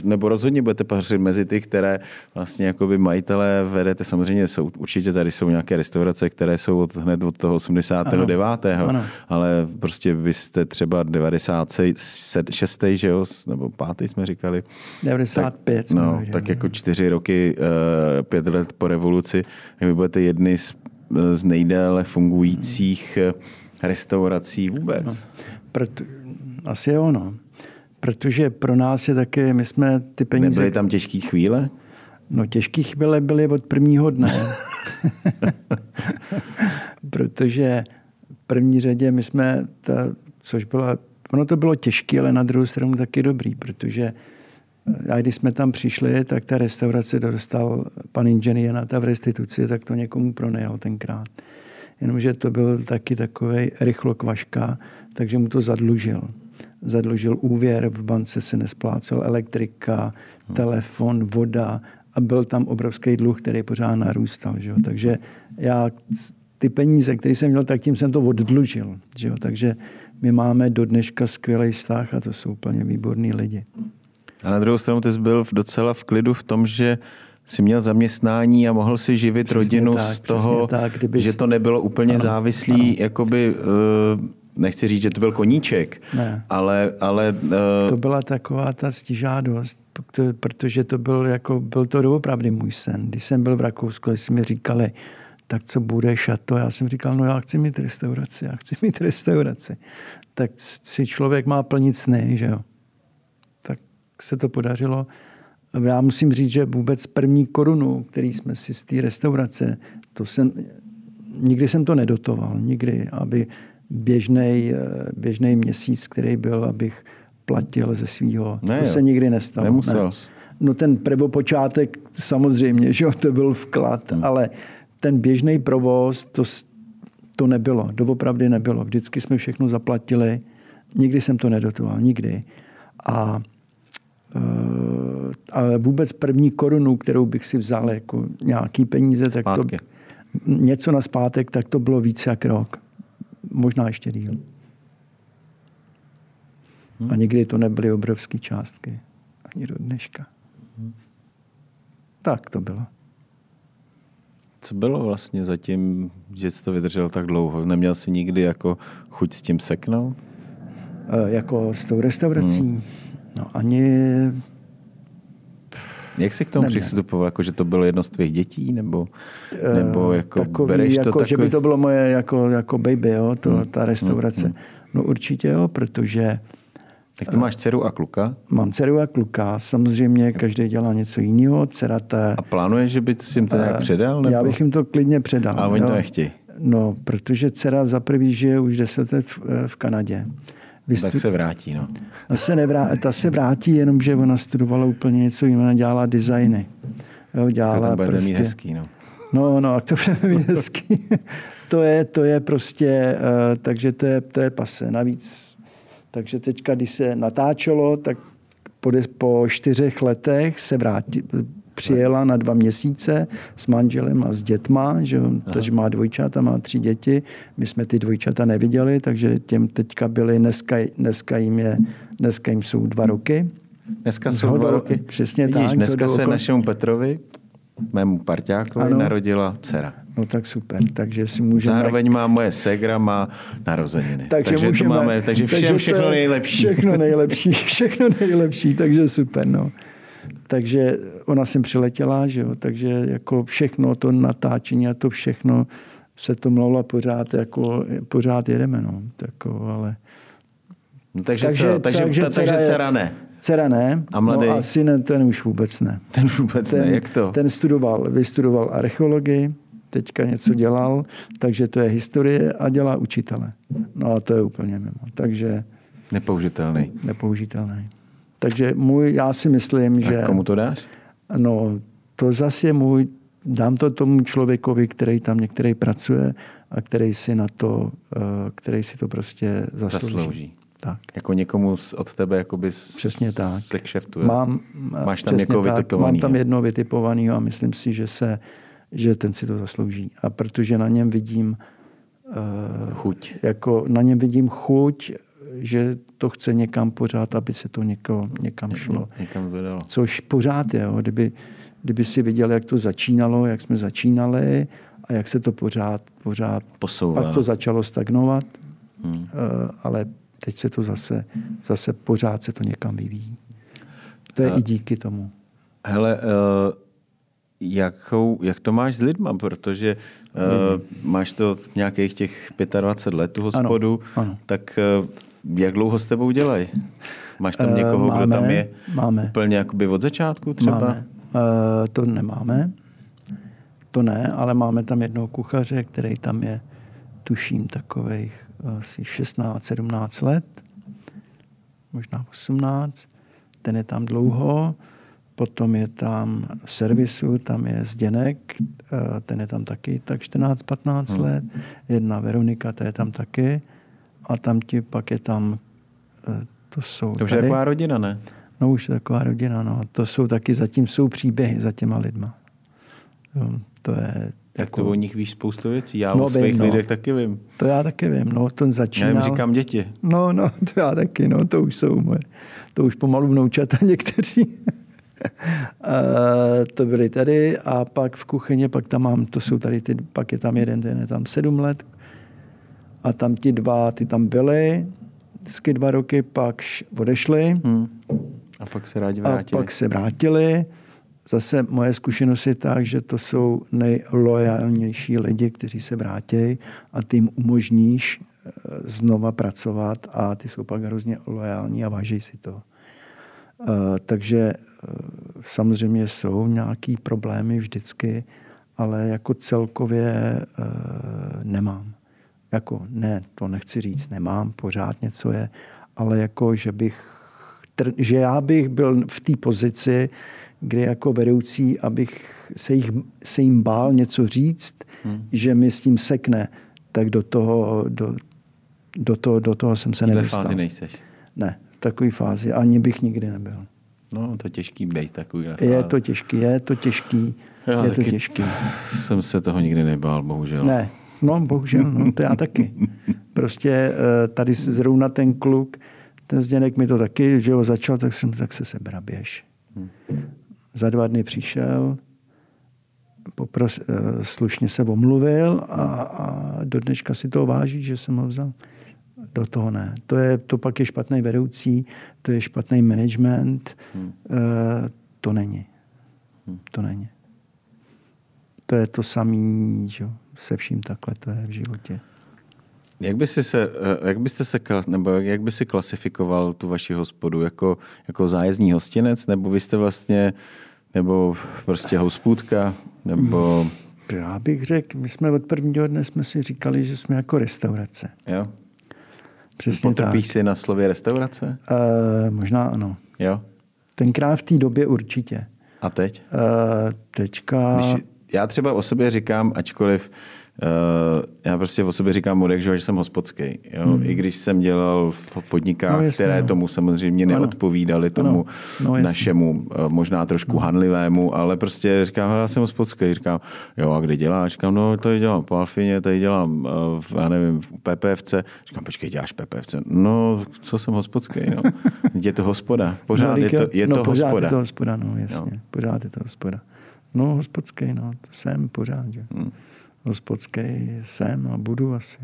nebo rozhodně budete patřit mezi ty, které vlastně jakoby majitelé vedete. Samozřejmě jsou, určitě tady jsou nějaké restaurace, které jsou od, hned od toho 89. Ano, ano. ale prostě vy jste třeba 96. že jo, nebo 5. jsme říkali. 95. Tak, no, viděli, tak jako čtyři roky, eh, pět let po revoluci, vy budete jedny z, z nejdéle fungujících hmm restaurací vůbec. No, proto, asi je ono. Protože pro nás je také, my jsme ty peníze... Nebyly tam těžké chvíle? No těžké chvíle byly od prvního dne. Protože v první řadě my jsme, ta, což byla, ono to bylo těžké, ale na druhou stranu taky dobrý, protože a když jsme tam přišli, tak ta restaurace dostal pan inženýr na ta v restituci, tak to někomu pronajal tenkrát jenomže to byl taky takový rychlo kvaška, takže mu to zadlužil. Zadlužil úvěr, v bance se nesplácel elektrika, telefon, voda a byl tam obrovský dluh, který pořád narůstal. Že jo? Takže já ty peníze, které jsem měl, tak tím jsem to oddlužil. Že jo? Takže my máme do dneška skvělý vztah a to jsou úplně výborní lidi. A na druhou stranu ty jsi byl docela v klidu v tom, že si měl zaměstnání a mohl si živit přesně rodinu tak, z toho, tak, kdybys... že to nebylo úplně ano, závislý, ano. jakoby, uh, nechci říct, že to byl koníček, ne. ale... ale uh... To byla taková ta stižádost, protože to byl, jako, byl to doopravdy můj sen. Když jsem byl v Rakousku, si mi říkali, tak co budeš a to. Já jsem říkal, no já chci mít restauraci, já chci mít restauraci. Tak si člověk má plnit sny, že jo. Tak se to podařilo já musím říct, že vůbec první korunu, který jsme si z té restaurace, to jsem, nikdy jsem to nedotoval, nikdy, aby běžný běžnej měsíc, který byl, abych platil ze svého. To se nikdy nestalo. Nemusel. Ne. no ten prvopočátek samozřejmě, že jo, to byl vklad, hmm. ale ten běžný provoz, to, to nebylo, doopravdy nebylo. Vždycky jsme všechno zaplatili, nikdy jsem to nedotoval, nikdy. A eh, ale vůbec první korunu, kterou bych si vzal jako nějaký peníze, tak Zpátky. to něco na zpátek, tak to bylo více jak rok. Možná ještě díl. Hmm. A nikdy to nebyly obrovské částky. Ani do dneška. Hmm. Tak to bylo. Co bylo vlastně zatím, že jsi to vydržel tak dlouho? Neměl jsi nikdy jako chuť s tím seknout? E, jako s tou restaurací? Hmm. No ani... Jak jsi k tomu přistupoval? Jako, že to bylo jedno z tvých dětí? Nebo, nebo jako takový, bereš jako, to takový... Že by to bylo moje jako, jako baby, jo, to, hmm. ta restaurace. Hmm. No určitě jo, protože tak to máš dceru a kluka? Mám dceru a kluka. Samozřejmě každý dělá něco jiného. Dcera ta... A plánuješ, že bys jim to nějak předal? Nebo? Já bych jim to klidně předal. A oni jo? to nechtějí? No, protože dcera za prvý žije už deset let v, eh, v Kanadě. Vystu... Tak se vrátí, no. Ta se, nevrá... ta se vrátí, jenomže ona studovala úplně něco jiného. Ona dělala designy. Jo, dělala to tam bude prostě... mít hezký, no. No, no, a to bude mít hezký. to, je, to je prostě, uh, takže to je, to je pase. Navíc takže teďka, když se natáčelo, tak po, po čtyřech letech se vrátí, přijela na dva měsíce s manželem a s dětma, že takže má dvojčata, má tři děti. My jsme ty dvojčata neviděli, takže těm teďka byly, dneska, dneska, jim, je, dneska jim jsou dva roky. Dneska jsou Zhodou, dva roky. Přesně Vidíš, tak. Dneska se našemu Petrovi mému parťákovi ano. narodila dcera. No tak super, takže si můžeme... Zároveň má moje segra, má narozeniny. Takže, takže můžeme, to máme, takže všem takže všechno nejlepší. Všechno nejlepší, všechno nejlepší, takže super, no. Takže ona sem přiletěla, že jo, takže jako všechno to natáčení a to všechno se to mluvila pořád, jako pořád jedeme, no. Tako, ale... No, takže, takže, co, takže, takže, takže dcera ne. Dcera ne, a mladý? no a syn ten už vůbec ne. Ten vůbec ten, ne, jak to? Ten studoval, vystudoval archeologii, teďka něco dělal, takže to je historie a dělá učitele. No a to je úplně mimo. Takže... Nepoužitelný. Nepoužitelný. Takže můj, já si myslím, že... A komu to dáš? No, to zase je můj, dám to tomu člověkovi, který tam některý pracuje a který si na to, eh, který si to prostě zaslouží. zaslouží. Tak. Jako někomu od tebe jakoby Přesně tak. se kšeftuje. Mám, Máš tam někoho vytipovaný. Mám tam jedno vytipovaný a myslím si, že, se, že ten si to zaslouží. A protože na něm vidím uh, chuť. Jako na něm vidím chuť, že to chce někam pořád, aby se to něko, někam šlo. Někam. Což pořád je. Jo. Kdyby, kdyby si viděl, jak to začínalo, jak jsme začínali a jak se to pořád, pořád posouvá. Pak to začalo stagnovat, hmm. uh, ale teď se to zase, zase pořád se to někam vyvíjí. To je a, i díky tomu. Hele, uh, jakou, jak to máš s lidma? Protože uh, máš to nějakých těch 25 let, tu hospodu, ano, ano. tak uh, jak dlouho s tebou dělají? Máš tam někoho, máme, kdo tam je máme. úplně jakoby od začátku třeba? Máme. Uh, to nemáme. To ne, ale máme tam jednoho kuchaře, který tam je, tuším, takových asi 16, 17 let, možná 18. Ten je tam dlouho. Potom je tam v servisu, tam je Zděnek, eh, ten je tam taky tak 14-15 hmm. let. Jedna Veronika, ta je tam taky. A tam ti pak je tam, eh, to jsou To už tady. je taková rodina, ne? No už je taková rodina, no. To jsou taky, zatím jsou příběhy za těma lidma. Jo, to je, tak to o nich víš spoustu věcí. Já no, o svých no. lidech taky vím. To já taky vím. No, to začínal... Já jim říkám děti. No, no, to já taky. No, to už jsou moje. To už pomalu vnoučata někteří. to byli tady a pak v kuchyni, pak tam mám, to jsou tady ty, pak je tam jeden, ten je tam sedm let a tam ti dva, ty tam byli vždycky dva roky, pak odešli. Hmm. A pak se rádi vrátili. A pak se vrátili zase moje zkušenost je tak, že to jsou nejlojálnější lidi, kteří se vrátí a ty jim umožníš eh, znova pracovat a ty jsou pak hrozně lojální a váží si to. Uh, takže uh, samozřejmě jsou nějaký problémy vždycky, ale jako celkově nemám. Jako ne, to nechci říct, nemám, pořád něco je, ale jako, že bych, že já bych byl v té pozici, kdy jako vedoucí, abych se, jich, se jim bál něco říct, hmm. že mi s tím sekne, tak do toho, do, do toho, do toho jsem se nedostal. fázi nejseš? Ne, v takové fázi ani bych nikdy nebyl. No, to těžký být takový. Je to těžký, je to těžký. Já je to těžký. Jsem se toho nikdy nebál, bohužel. Ne, no bohužel, no, to já taky. Prostě eh, tady zrovna ten kluk, ten Zděnek mi to taky, že ho začal, tak jsem tak se sebra běž. Za dva dny přišel, popros, eh, slušně se omluvil a, a do dneška si to váží, že jsem ho vzal. Do toho ne. To, je, to pak je špatný vedoucí, to je špatný management. Hmm. E, to není. Hmm. To není. To je to samé, že se vším takhle to je v životě. Jak, by si se, eh, jak byste se, nebo jak by si klasifikoval tu vaši hospodu? Jako, jako zájezdní hostinec? Nebo vy jste vlastně, nebo prostě hospůdka? Nebo... Já bych řekl, my jsme od prvního dne jsme si říkali, že jsme jako restaurace. Jo. Přesně Potrpíš tak. si na slově restaurace? Uh, možná ano. Jo. Tenkrát v té době určitě. A teď? Uh, teďka... Když já třeba o sobě říkám, ačkoliv Uh, já prostě o sobě říkám modek, že jsem hospodský. Jo? Hmm. I když jsem dělal v podnikách, no, jasně, které no. tomu samozřejmě neodpovídaly, tomu no, našemu, uh, možná trošku no. hanlivému, ale prostě říkám, já jsem hospodský. Říkám, jo, a kde děláš? Říkám, no, tady dělám po Alfině, tady dělám, uh, v, já nevím, v PPFC. Říkám, počkej, děláš PPFC? No, co jsem hospodský, no. je to hospoda, pořád no, je to, je no, to pořád hospoda. je to hospoda, no, jasně, no. pořád je to hospoda. No, hospodský, no, to jsem pořád, že? Hmm hospodský jsem a budu asi.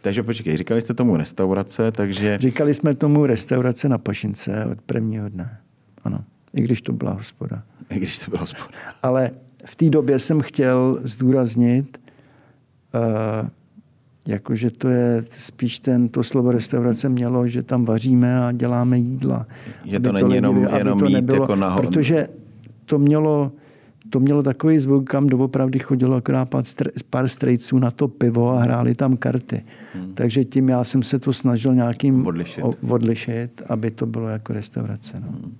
Takže počkej, říkali jste tomu restaurace, takže... Říkali jsme tomu restaurace na Pašince od prvního dne. Ano, i když to byla hospoda. I když to byla hospoda. Ale v té době jsem chtěl zdůraznit, uh, jakože to je spíš ten, to slovo restaurace mělo, že tam vaříme a děláme jídla. Je to není jenom, jenom to nebylo, jako naho... Protože to mělo to mělo takový zvuk, kam doopravdy chodilo akorát pár strejců na to pivo a hráli tam karty. Hmm. Takže tím já jsem se to snažil nějakým odlišit, odlišit aby to bylo jako restaurace. No. Hmm.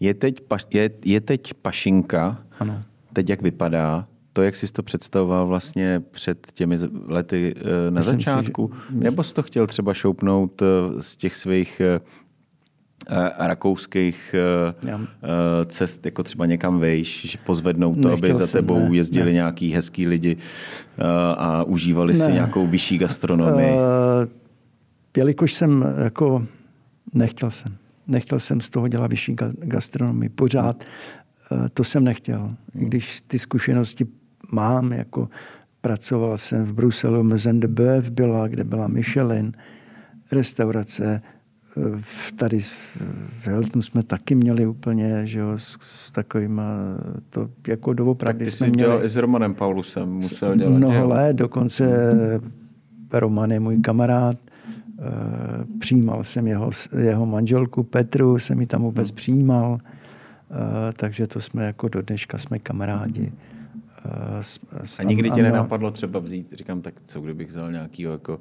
Je, teď, je, je teď pašinka, ano. teď jak vypadá, to, jak jsi to představoval vlastně před těmi lety eh, na Myslím začátku, si, že... nebo jsi to chtěl třeba šoupnout eh, z těch svých Eh, rakouských eh, Já. Eh, cest, jako třeba někam vejš, pozvednout to, Nechtěl aby za tebou ne, jezdili ne. nějaký hezký lidi a užívali ne. si nějakou vyšší gastronomii? Uh, jelikož jsem jako nechtěl jsem. Nechtěl jsem z toho dělat vyšší gastronomii. Pořád to jsem nechtěl. Když ty zkušenosti mám, jako pracoval jsem v Bruselu, Maison de Boeuf byla, kde byla Michelin, restaurace, tady v Hiltonu jsme taky měli úplně, že jo, s, s takovýma, to jako doopravdy tak ty jsme jsi měli. i s Romanem Paulusem, musel dělat. Mnoho let, dokonce Roman je můj kamarád, eh, přijímal jsem jeho, jeho manželku Petru, jsem ji tam vůbec hmm. přijímal, eh, takže to jsme jako do dneška jsme kamarádi. S, a nikdy tě nenapadlo třeba vzít, říkám, tak co kdybych vzal nějakýho jako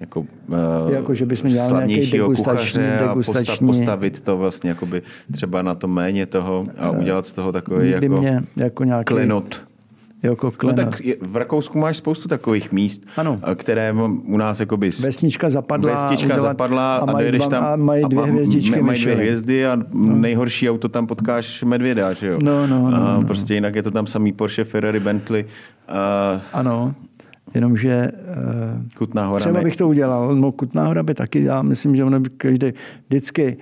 jako, uh, jako že bychom dělali nějaký degustační, degustační. postavit to vlastně jakoby třeba na to méně toho a udělat z toho takový jako, mě jako nějaký, klenot. Jako no tak v Rakousku máš spoustu takových míst, ano. které u nás jakoby... Vesnička zapadla. Vesnička udělat, zapadla a, a dojedeš tam... A mají dvě hvězdičky. Mají dvě hvězdy a no. nejhorší auto tam potkáš medvěda, že jo? No, no, no, a no. Prostě jinak je to tam samý Porsche, Ferrari, Bentley. A... Ano. Jenomže uh, Kutná hora třeba bych to udělal. No, Kutná hora by taky, já myslím, že ono by každý vždycky,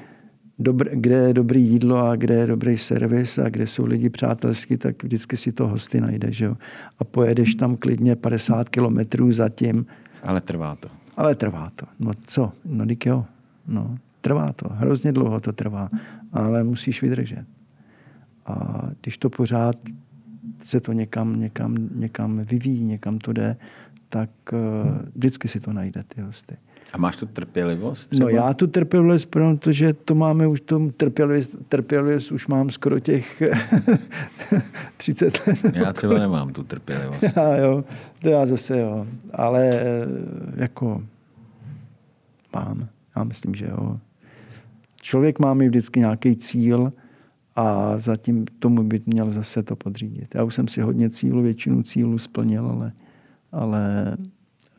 dobr, kde je dobrý jídlo a kde je dobrý servis a kde jsou lidi přátelský, tak vždycky si to hosty najde. Že jo? A pojedeš tam klidně 50 kilometrů zatím. Ale trvá to. Ale trvá to. No co? No dík jo. No, trvá to. Hrozně dlouho to trvá. Ale musíš vydržet. A když to pořád se to někam, někam, někam vyvíjí, někam to jde, tak uh, vždycky si to najde ty hosty. A máš tu trpělivost? Třeba? No já tu trpělivost, protože to máme už tom trpělivost, trpělivost už mám skoro těch 30 let. Já třeba nemám tu trpělivost. Já jo, to já zase jo. Ale eh, jako mám. Já myslím, že jo. Člověk má mít vždycky nějaký cíl a zatím tomu by měl zase to podřídit. Já už jsem si hodně cílů, většinu cílů splnil, ale, ale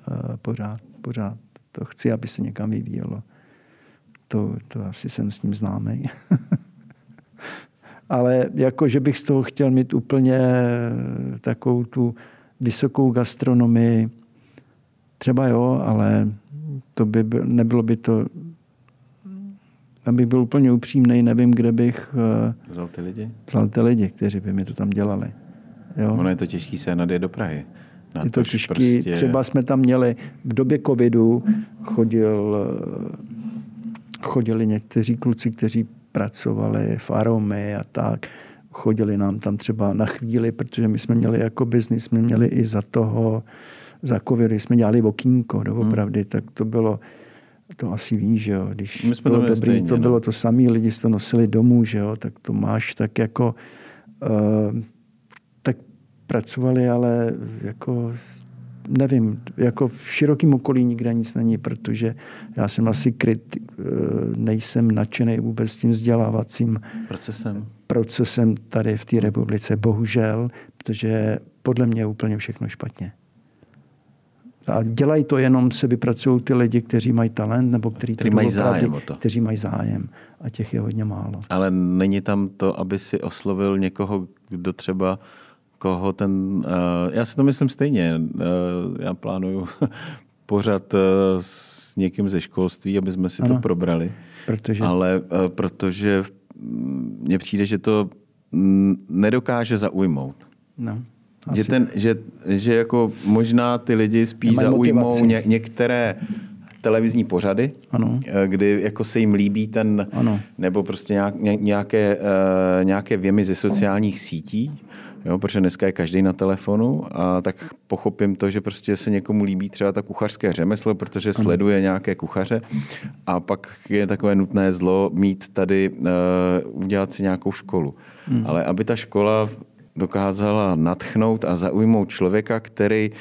uh, pořád, pořád to chci, aby se někam vyvíjelo. To, to asi jsem s ním známý. ale jako, že bych z toho chtěl mít úplně takovou tu vysokou gastronomii, třeba jo, ale to by byl, nebylo by to abych byl úplně upřímný, nevím, kde bych eh, vzal ty lidi, vzal ty lidi kteří by mi to tam dělali. Jo? Ono je to těžký se nadjet do Prahy. Na je to těžký. Prostě... Třeba jsme tam měli v době covidu chodil, chodili někteří kluci, kteří pracovali v Aromy a tak. Chodili nám tam třeba na chvíli, protože my jsme měli jako biznis, jsme měli i za toho, za covidu, jsme dělali okýnko, doopravdy, hmm. tak to bylo, to asi víš, že jo. Když My jsme to, dobrý, stejně, to bylo no. to samé, lidi to nosili domů, že jo, tak to máš tak jako uh, pracovali, ale jako nevím, jako v širokém okolí nikde nic není, protože já jsem asi kryt, uh, nejsem nadšený vůbec tím vzdělávacím procesem. procesem tady v té republice, bohužel, protože podle mě je úplně všechno špatně. A dělají to jenom, se vypracují ty lidi, kteří mají talent nebo kteří, kteří mají zájem o to. Kteří mají zájem. A těch je hodně málo. Ale není tam to, aby si oslovil někoho, kdo třeba koho ten... Uh, já si to myslím stejně. Uh, já plánuju pořád uh, s někým ze školství, aby jsme si ano, to probrali. Protože... Ale uh, protože mně přijde, že to nedokáže zaujmout. No. Že, ten, že, že jako možná ty lidi spíš zaujmou ně, některé televizní pořady, ano. Kdy jako se jim líbí ten, ano. nebo prostě nějak, nějaké, uh, nějaké věmy ze sociálních sítí, jo, protože dneska je každý na telefonu a tak pochopím to, že prostě se někomu líbí třeba ta kuchařské řemeslo, protože sleduje nějaké kuchaře a pak je takové nutné zlo mít tady, uh, udělat si nějakou školu. Hmm. Ale aby ta škola dokázala natchnout a zaujmout člověka, který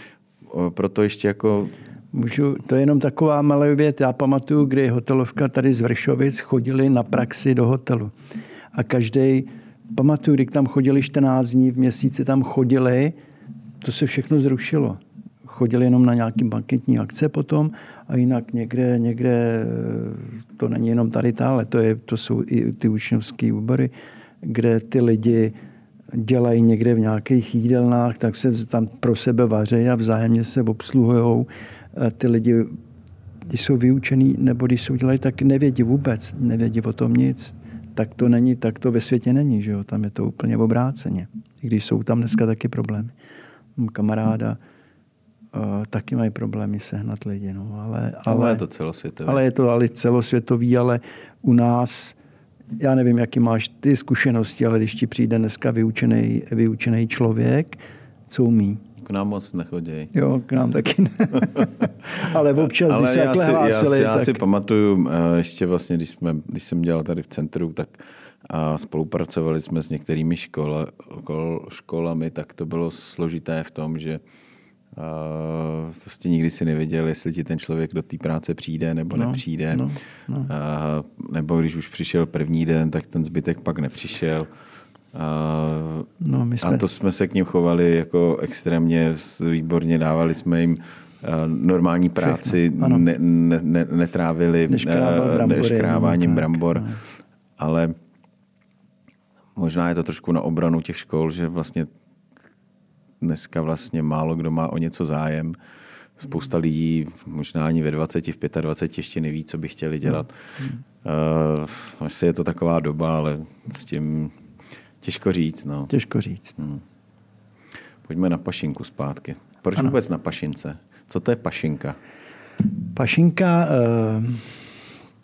proto ještě jako Můžu, to je jenom taková malá věc. Já pamatuju, kdy hotelovka tady z Vršovic chodili na praxi do hotelu. A každý, pamatuju, kdy tam chodili 14 dní v měsíci, tam chodili, to se všechno zrušilo. Chodili jenom na nějaký banketní akce potom a jinak někde, někde to není jenom tady ale to, je, to jsou i ty učňovské úbory, kde ty lidi dělají někde v nějakých jídelnách, tak se tam pro sebe vaří a vzájemně se obsluhují. Ty lidi, když jsou vyučený nebo když jsou dělají, tak nevědí vůbec, nevědí o tom nic. Tak to není, tak to ve světě není, že jo? tam je to úplně obráceně. I když jsou tam dneska taky problémy. Mám kamaráda, uh, taky mají problémy sehnat lidi. No, ale, ale, ale je to celosvětový. Ale je to ale celosvětový, ale u nás já nevím, jaký máš ty zkušenosti, ale když ti přijde dneska vyučený, vyučený člověk, co umí? K nám moc nechodí. Jo, k nám taky ne. ale občas, ale když se takhle si, hlásili, já, tak... já si pamatuju, eh, ještě vlastně, když, jsme, když jsem dělal tady v centru, tak a spolupracovali jsme s některými škola, školami, tak to bylo složité v tom, že Uh, prostě nikdy si nevěděl, jestli ti ten člověk do té práce přijde nebo no, nepřijde. No, no. Uh, nebo když už přišel první den, tak ten zbytek pak nepřišel. Uh, no, my jsme... A to jsme se k ním chovali jako extrémně výborně, dávali jsme jim normální práci, ne, ne, ne, netrávili neškráváním brambor, no. ale možná je to trošku na obranu těch škol, že vlastně dneska vlastně málo kdo má o něco zájem. Spousta lidí, možná ani ve 20, v 25 ještě neví, co by chtěli dělat. Hmm. Uh, asi je to taková doba, ale s tím těžko říct. No. Těžko říct. Hmm. Pojďme na pašinku zpátky. Proč ano. vůbec na pašince? Co to je pašinka? Pašinka... Uh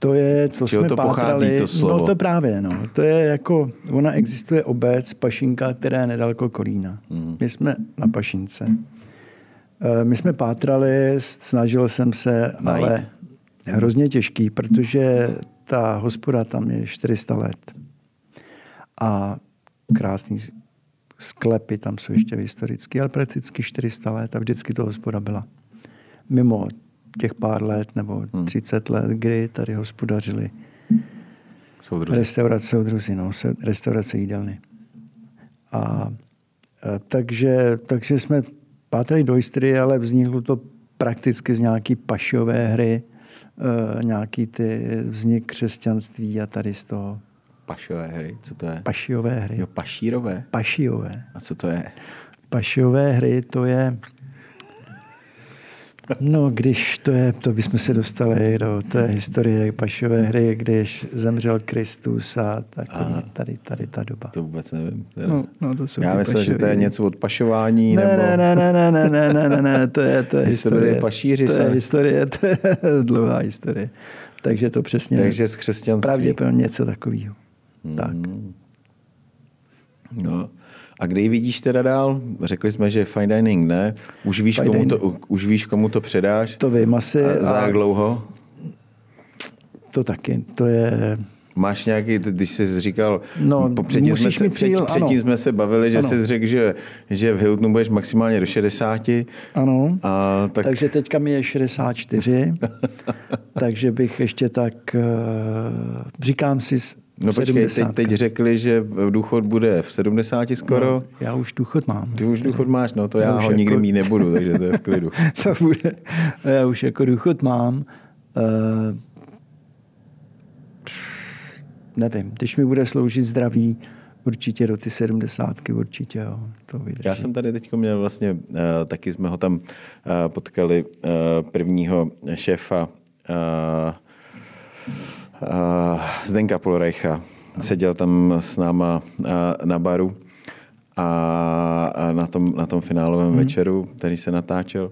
to je, co jsme to pátrali. to slovo? No to právě, no. To je jako, ona existuje obec, Pašinka, která je nedaleko Kolína. Mm. My jsme na Pašince. Eh, my jsme pátrali, snažil jsem se, Najít. ale hrozně těžký, protože ta hospoda tam je 400 let. A krásný sklepy tam jsou ještě historické, ale prakticky 400 let a vždycky to hospoda byla. Mimo těch pár let nebo 30 hmm. let, kdy tady hospodařili Soudruzi. Restaurace soudruzi, no, restaurace jídelny. A, a takže, takže jsme pátrali do historie, ale vzniklo to prakticky z nějaký pašiové hry, e, nějaký ty vznik křesťanství a tady z toho Pašové hry, co to je? pašiové hry. Jo, pašírové. Pašiové. A co to je? Pašiové hry, to je... No, když to je, to bychom se dostali do to je historie pašové hry, když zemřel Kristus a takový, tady, tady ta doba. To vůbec nevím. Teda. No, no to jsou Já ty myslel, že to je něco od pašování, Ne, nebo... ne, ne, ne, ne, ne, ne, ne, ne, ne, to je, to je historie. pašíři to je se. historie, to je dlouhá historie. Takže to přesně Takže z křesťanství. pravděpodobně něco takového. Tak. No. A kde ji vidíš teda dál? Řekli jsme, že fine dining ne. Už víš, Fine komu to, už víš, komu to předáš? To vím asi. A za jak dlouho? to taky, to je... Máš nějaký, když jsi říkal, No, předtím, jsme se, před, předtím jsme se bavili, že Ano. jsi řekl, že, že v Hiltonu budeš maximálně do 60. Ano. A tak, Tak... Takže teďka mi je 64, takže bych ještě tak, uh, říkám si no počkej, teď, 70. teď řekli, že důchod bude v 70 skoro. No, já už důchod mám. Ty už důchod máš, no to Já já už ho jako- nikdy mít nebudu, takže to je v klidu. to bude, já už jako důchod mám. Uh, nevím, když mi bude sloužit zdraví, určitě do ty sedmdesátky, určitě jo, to vydrží. Já jsem tady teď měl vlastně, uh, taky jsme ho tam uh, potkali, uh, prvního šéfa uh, Zdenka Polreicha. Seděl tam s náma uh, na baru a, na, tom, na tom finálovém hmm. večeru, který se natáčel,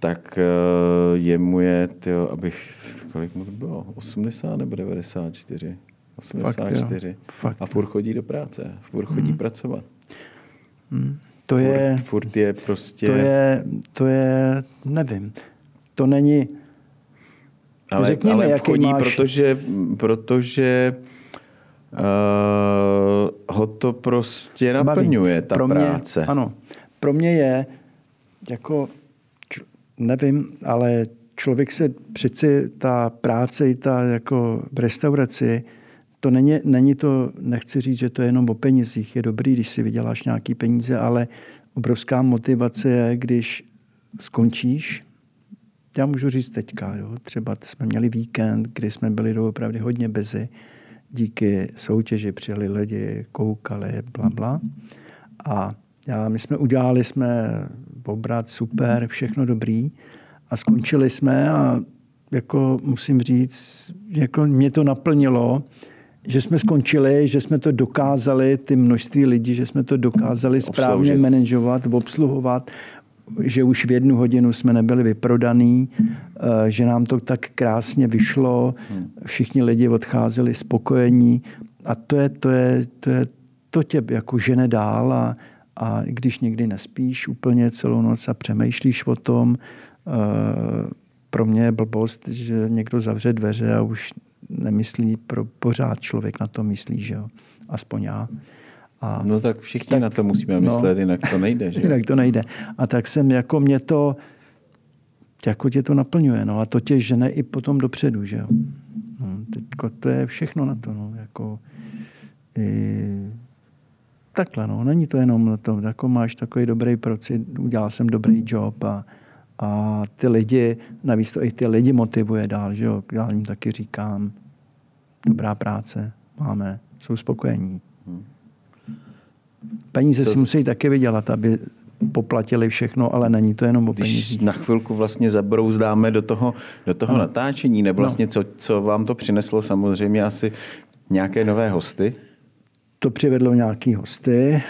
tak uh, jemu je, tyjo, abych, kolik mu to bylo, 80 nebo 94? 84. jo. Fakt. A furt chodí do práce, furt chodí hmm. pracovat. to je, Furt, furt je prostě... to je, to je, nevím, to není, ale, řekněme, ale jaký chodí, máš- protože, protože uh, ho to prostě naplňuje, ta pro práce. Mě, ano, pro mě je jako, č- nevím, ale člověk se přeci, ta práce i ta jako v restauraci, to není, není to, nechci říct, že to je jenom o penězích. Je dobrý, když si vyděláš nějaký peníze, ale obrovská motivace je, když skončíš, já můžu říct teďka, jo, třeba jsme měli víkend, kdy jsme byli doopravdy hodně bezi, díky soutěži přijeli lidi, koukali, bla, bla. A já, my jsme udělali jsme obrat super, všechno dobrý a skončili jsme a jako musím říct, jako mě to naplnilo, že jsme skončili, že jsme to dokázali, ty množství lidí, že jsme to dokázali správně Obsloužit. manažovat, obsluhovat, že už v jednu hodinu jsme nebyli vyprodaný, eh, že nám to tak krásně vyšlo, všichni lidi odcházeli spokojení a to je, to je, to je, to tě jako žene dál a, a když někdy nespíš úplně celou noc a přemýšlíš o tom, eh, pro mě je blbost, že někdo zavře dveře a už nemyslí, pro, pořád člověk na to myslí, že jo, aspoň já. A No tak všichni tak, na to musíme myslet, jinak to nejde. Že? jinak to nejde. A tak jsem, jako mě to, jako tě to naplňuje, no a to tě žene i potom dopředu, že jo. No, teďko to je všechno na to, no, jako i, takhle, no, není to jenom na to, jako máš takový dobrý proci, udělal jsem dobrý job a, a ty lidi, navíc to i ty lidi motivuje dál, že jo, já jim taky říkám, dobrá práce, máme, jsou spokojení. Peníze Co si musí taky vydělat, aby poplatili všechno, ale není to jenom o Když penězích. na chvilku vlastně zabrouzdáme do toho, do toho Ano. natáčení, nebo vlastně co, co vám to přineslo samozřejmě asi nějaké nové hosty. To přivedlo nějaký hosty.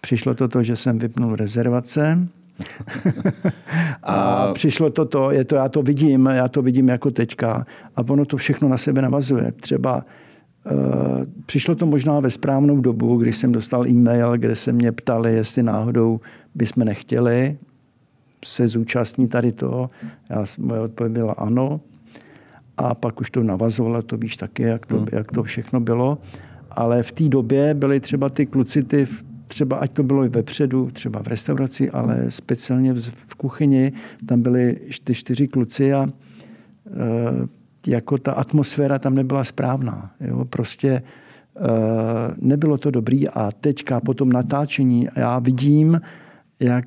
Přišlo to to, že jsem vypnul rezervace. a, A- přišlo to to, je to, já to vidím, já to vidím jako teďka. A ono to všechno na sebe navazuje. Třeba přišlo to možná ve správnou dobu, když jsem dostal e-mail, kde se mě ptali, jestli náhodou bychom nechtěli se zúčastnit tady toho. Já, moje odpověď byla ano. A pak už to navazovalo, to víš taky, jak to, jak to všechno bylo. Ale v té době byly třeba ty kluci, ty, třeba ať to bylo i vepředu, třeba v restauraci, ale speciálně v, v kuchyni, tam byli ty čtyři kluci a e, jako ta atmosféra tam nebyla správná. Jo? Prostě uh, nebylo to dobrý a teďka po tom natáčení já vidím, jak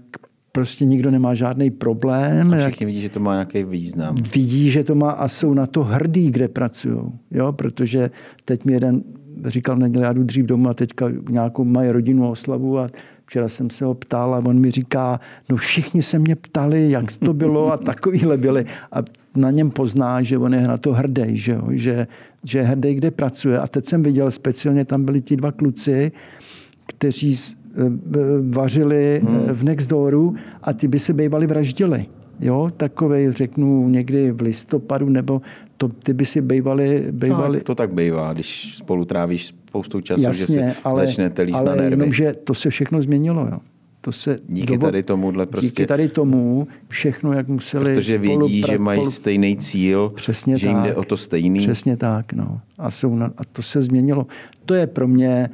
prostě nikdo nemá žádný problém. A všichni vidí, že to má nějaký význam. Vidí, že to má a jsou na to hrdí, kde pracují. Jo? Protože teď mi jeden říkal, neděli, já jdu dřív domů a teďka nějakou mají rodinu oslavu a Včera jsem se ho ptal a on mi říká, no všichni se mě ptali, jak to bylo a takovýhle byli. A na něm pozná, že on je na to hrdý, že, jo? že, že je hrdý, kde pracuje. A teď jsem viděl speciálně, tam byli ti dva kluci, kteří eh, vařili hmm. v Nextdooru a ty by se bývali vraždili. Jo, takový řeknu někdy v listopadu, nebo to, ty by si bývali... bývali... No, to tak bývá, když spolu trávíš spoustu času, Jasně, že se ale, začnete líst ale na nervy. Jenom, že to se všechno změnilo. Jo. To se díky dobo... tady tomuhle prostě... Díky tady tomu všechno, jak museli Protože vědí, že mají spolu... stejný cíl, Přesně že tak. jim jde o to stejný. Přesně tak. No. A, jsou na... a to se změnilo. To je pro mě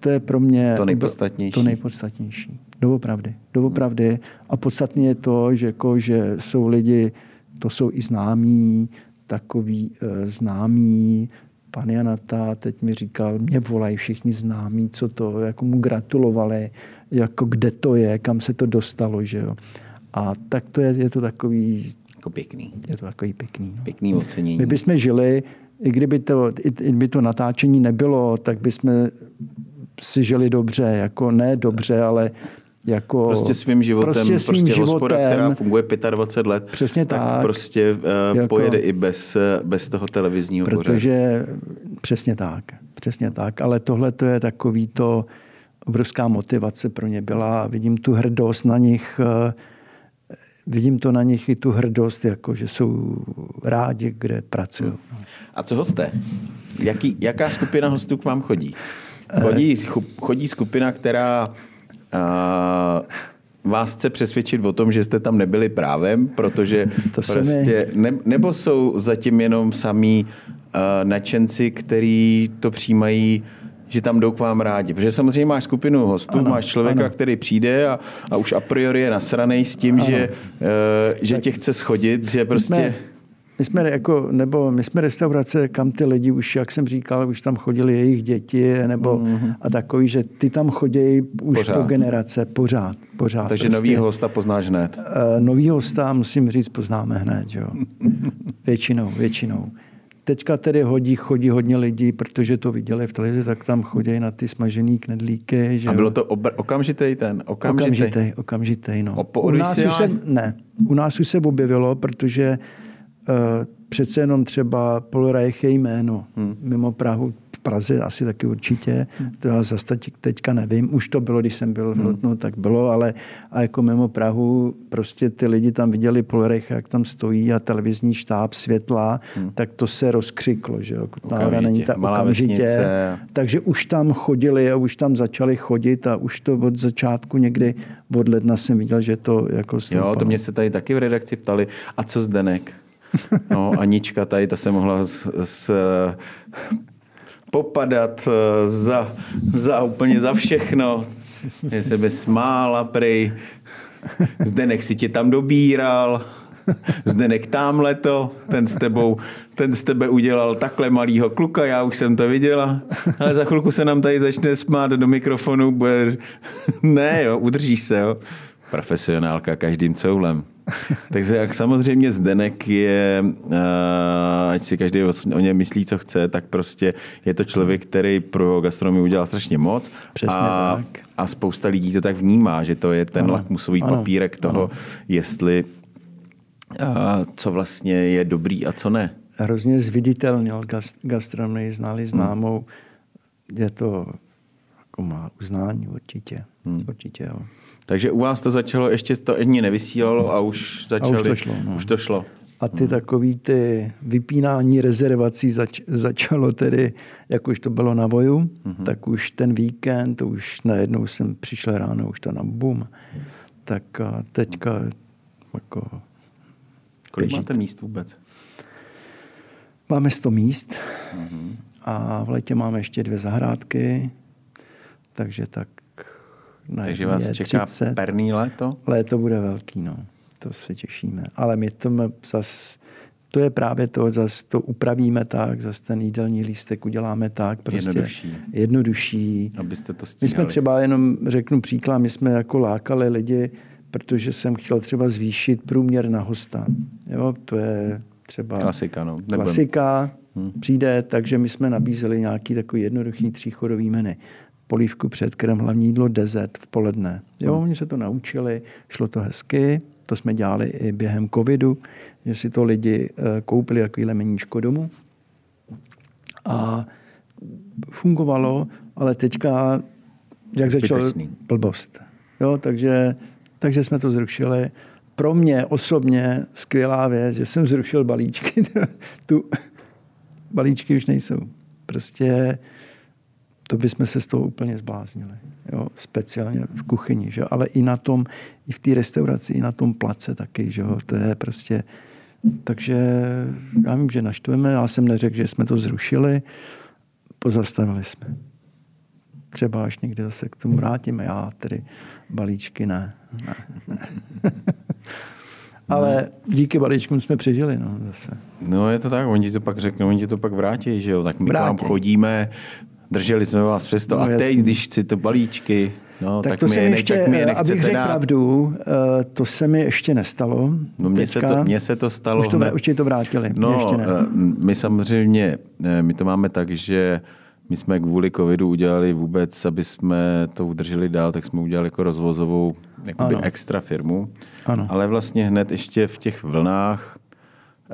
to je pro mě to nejpodstatnější. To nejpodstatnější. Doopravdy. Doopravdy. A podstatně je to, že, jako, že jsou lidi, to jsou i známí, takový e, známí, pan Janata teď mi říkal, mě volají všichni známí, co to, jako mu gratulovali, jako kde to je, kam se to dostalo, že jo. A tak to je, je to takový... Jako pěkný. Je to takový pěkný. No. Pěkný ocenění. My bychom žili, i kdyby to, i, kdyby to natáčení nebylo, tak bychom si žili dobře, jako ne dobře, ale jako prostě svým životem, prostě, svým prostě životem, hospoda, která funguje 25 let, přesně tak, tak prostě uh, jako, pojede i bez, bez toho televizního Protože pořadu. přesně tak, přesně tak, ale tohle to je takový to obrovská motivace pro ně byla. Vidím tu hrdost na nich, uh, vidím to na nich i tu hrdost, jako že jsou rádi, kde pracují. A co hosté? Jaký, jaká skupina hostů k vám chodí? Chodí, chodí skupina, která vás chce přesvědčit o tom, že jste tam nebyli právem, protože to prostě, ne, nebo jsou zatím jenom samí uh, nadšenci, který to přijímají že tam jdou k vám rádi. Protože samozřejmě máš skupinu hostů, ano, máš člověka, ano. který přijde a, a už a priori je nasranej s tím, ano. že, uh, že tě chce schodit, že prostě... My jsme my jsme, jako, nebo my jsme restaurace, kam ty lidi už, jak jsem říkal, už tam chodili jejich děti, nebo mm-hmm. a takový, že ty tam chodí už pořád. po generace, pořád. pořád Takže prostě. nový hosta poznáš hned? Uh, nový hosta, musím říct, poznáme hned. Jo. většinou, většinou. Teďka tedy hodí, chodí hodně lidí, protože to viděli v televizi, tak tam chodí na ty smažený knedlíky. Že a bylo to obr- okamžitý ten? Okamžitý, okamžitý, okamžitý no. O, u nás už se, ne, u nás už se objevilo, protože Eh, přece jenom třeba Polreich je jméno hmm. mimo Prahu, v Praze asi taky určitě, hmm. to zase teď, teďka nevím, už to bylo, když jsem byl v hmm. Lotnu, tak bylo, ale a jako mimo Prahu prostě ty lidi tam viděli Polreich, jak tam stojí a televizní štáb, světla, hmm. tak to se rozkřiklo, že jo, Kutnára není ta Malá okamžitě, vesnice. takže už tam chodili a už tam začali chodit a už to od začátku někdy od ledna jsem viděl, že to jako stoupalo. Jo, to mě se tady taky v redakci ptali, a co Zdenek? No, Anička tady, ta se mohla s, s, popadat eh, za, za úplně za všechno. Je se by smála prej. Zdenek si tě tam dobíral. Zdenek tamhle to, ten s tebou, ten z tebe udělal takhle malýho kluka, já už jsem to viděla, ale za chvilku se nám tady začne smát do mikrofonu, bude... ne jo, udržíš se jo. Profesionálka každým coulem. Takže jak samozřejmě Zdenek je, eh, ať si každý o něm myslí, co chce, tak prostě je to člověk, který pro gastronomii udělal strašně moc. Přesně a, tak. a spousta lidí to tak vnímá, že to je ten ano. lakmusový ano. papírek toho, ano. jestli a, eh, co vlastně je dobrý a co ne. Hrozně zviditelnil gastronomii, znali známou. Hmm. Je to jako má uznání určitě. Hmm. Určitě, jo. Takže u vás to začalo, ještě to ani nevysílalo a už začali. A už to šlo. No. Už to šlo. A ty hmm. takový ty vypínání rezervací zač, začalo tedy, jak už to bylo na voju, hmm. tak už ten víkend, to už najednou jsem přišel ráno, už to na boom. Tak a teďka jako... Kolik běží. máte míst vůbec? Máme 100 míst hmm. a v létě máme ještě dvě zahrádky, takže tak na Takže vás čeká 30. perný léto? Léto bude velký, no. To se těšíme. Ale my to zas to je právě to, zase to upravíme tak, zase ten jídelní lístek uděláme tak. Prostě Jednodušší. Jednodušší. Abyste to My stíhali. jsme třeba jenom, řeknu příklad, my jsme jako lákali lidi, protože jsem chtěl třeba zvýšit průměr na hosta. Jo, to je třeba Klasika, no. Nebudem. klasika, přijde, takže my jsme nabízeli nějaký takový jednoduchý tříchodový menu. Polívku před krem, hlavní jídlo, dezert v poledne. Jo, oni se to naučili, šlo to hezky, to jsme dělali i během covidu, že si to lidi eh, koupili takovýhle meníčko domů. A fungovalo, ale teďka, jak začal blbost. Jo, takže, takže jsme to zrušili. Pro mě osobně skvělá věc, že jsem zrušil balíčky. tu balíčky už nejsou. Prostě to bychom se z toho úplně zbláznili. Jo, speciálně v kuchyni, že? ale i na tom, i v té restauraci, i na tom place taky, že? jo, to je prostě, takže já vím, že naštveme, já jsem neřekl, že jsme to zrušili, pozastavili jsme. Třeba až někdy zase k tomu vrátíme, já tedy balíčky ne. ne, ale díky balíčkům jsme přežili, no, zase. No je to tak, oni ti to pak řeknou, oni ti to pak vrátí, že jo, tak my k vám Vrátí. chodíme, drželi jsme vás přesto No, a teď, když chci to balíčky, no, tak, Tak, to mi se je, mi ne, ještě, tak mi je abych nechcete řekl dát. pravdu, eh, to se mi ještě nestalo. No mně se, to, mně se to stalo Už to, hned. už to vrátili, No, ještě ne. eh, my samozřejmě, eh, my to máme tak, že my jsme kvůli covidu udělali vůbec, aby jsme to udrželi dál, tak jsme udělali jako rozvozovou jakoby Ano. extra firmu. Ano. Ale vlastně hned ještě v těch vlnách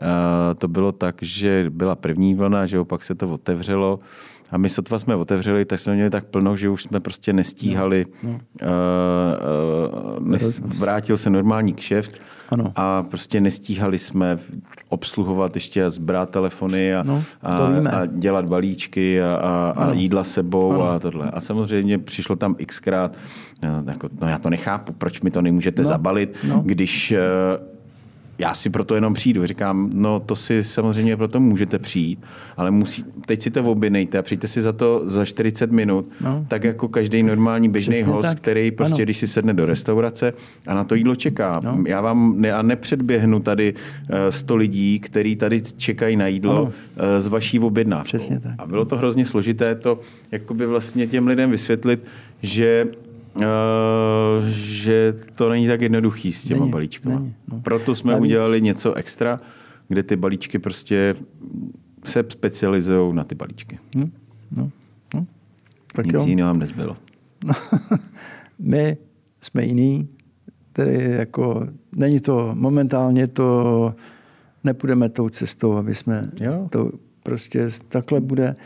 eh, to bylo tak, že byla první vlna, že jo, pak se to otevřelo a my sotva jsme otevřeli, tak jsme měli tak plno, že už jsme prostě nestíhali. No, no. Nes, vrátil se normální kšeft Ano. a prostě nestíhali jsme obsluhovat ještě a zbrát telefony a, No, a, a dělat balíčky a, a, a jídla sebou Ano. a tohle. A samozřejmě přišlo tam xkrát, no, jako, no já to nechápu, proč mi to nemůžete No, zabalit, no. když eh, já si proto jenom přijdu. Říkám, no to si samozřejmě proto můžete přijít, ale musí, teď si to objednejte a přijďte si za to za 40 minut, No. tak jako každý normální běžný Přesně host, tak. který prostě, Ano. když si sedne do restaurace a na to jídlo čeká. No. Já vám ne, a nepředběhnu tady eh, 100 lidí, který tady čekají na jídlo Ano. eh, z vaší objednávkou. Přesně tak. A bylo to hrozně složité to jakoby vlastně těm lidem vysvětlit, že Uh, že to není tak jednoduchý s těma Není, balíčkama. není, no. Proto jsme Navíc- udělali něco extra, kde ty balíčky prostě se specializují na ty balíčky. No, no, no. Tak Nic jiného nám nezbylo. My jsme jiný, tedy jako není to, momentálně to, nepůjdeme tou cestou, aby jsme Jo. to prostě takhle bude.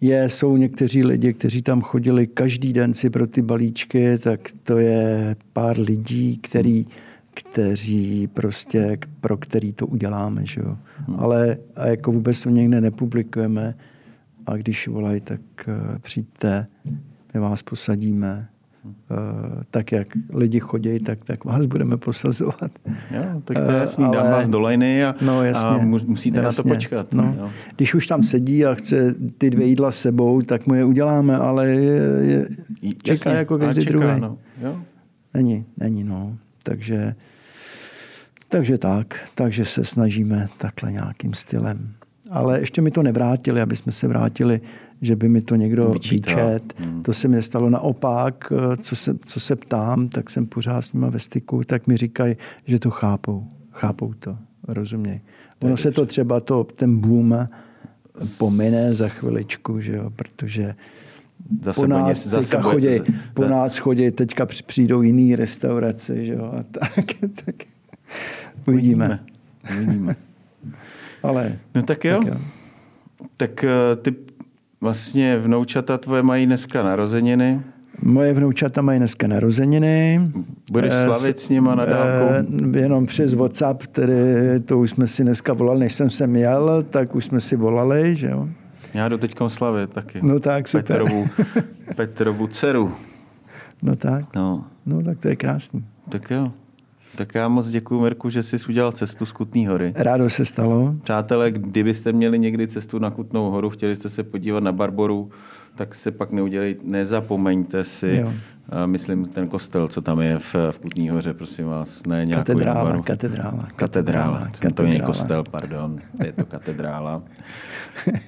Je, jsou někteří lidi, kteří tam chodili každý den si pro ty balíčky, tak to je pár lidí, který, kteří prostě, pro který to uděláme. Že jo? Ale a jako vůbec to někde nepublikujeme a když volají, tak uh, přijďte, my vás posadíme. Uh, tak jak lidi chodí, tak, tak vás budeme posazovat. Jo, tak to je Eh, jasný, dám ale- vás do a, No, jasně. a mu- musíte na to jasně. počkat. No. Jo. Když už tam sedí a chce ty dvě jídla s sebou, tak mu je uděláme, ale je, je, čeká Jasně, jako každý čeká, druhý. No. Jo. Není, není, no. Takže, takže tak, takže se snažíme takhle nějakým stylem. Ale ještě mi to nevrátili, aby jsme se vrátili, že by mi to někdo Vyčítal. vyčet. Hmm. To se mi nestalo. Naopak, eh, co se, co se ptám, tak jsem pořád s nima ve styku, tak mi říkají, že to chápou. Chápou to, rozumějí. Ono se to třeba, to, ten boom pomine za chviličku, že jo, protože Zase po bude nás něco- zase teďka bude- chodí, po nás chodí, teďka při- přijdou jiný restaurace, že jo, a tak, tak uvidíme. Uvidíme. Ale No tak jo. Tak jo. Tak eh, ty vlastně vnoučata tvoje mají dneska narozeniny. moje vnoučata mají dneska narozeniny. Budeš Eh, slavit s nima na dálku? eh, Jenom přes WhatsApp, tedy to už jsme si dneska volali, než jsem sem jel, tak už jsme si volali, že jo. Já jdu teď slavit taky. No tak, super. Petrovu, Petrovu dceru. No tak, No, no tak to je krásný. tak jo. Tak já moc děkuji, Mirku, že jsi udělal cestu z Kutný hory. Rádo se stalo. Přátelé, kdybyste měli někdy cestu na Kutnou horu, chtěli jste se podívat na Barboru, tak se pak neudělej, nezapomeňte si Jo. Myslím ten kostel, co tam je v, v Kutní hoře, prosím vás, ne nějakou Katedrála, baru. katedrála. Katedrála, to není kostel, pardon, je to katedrála.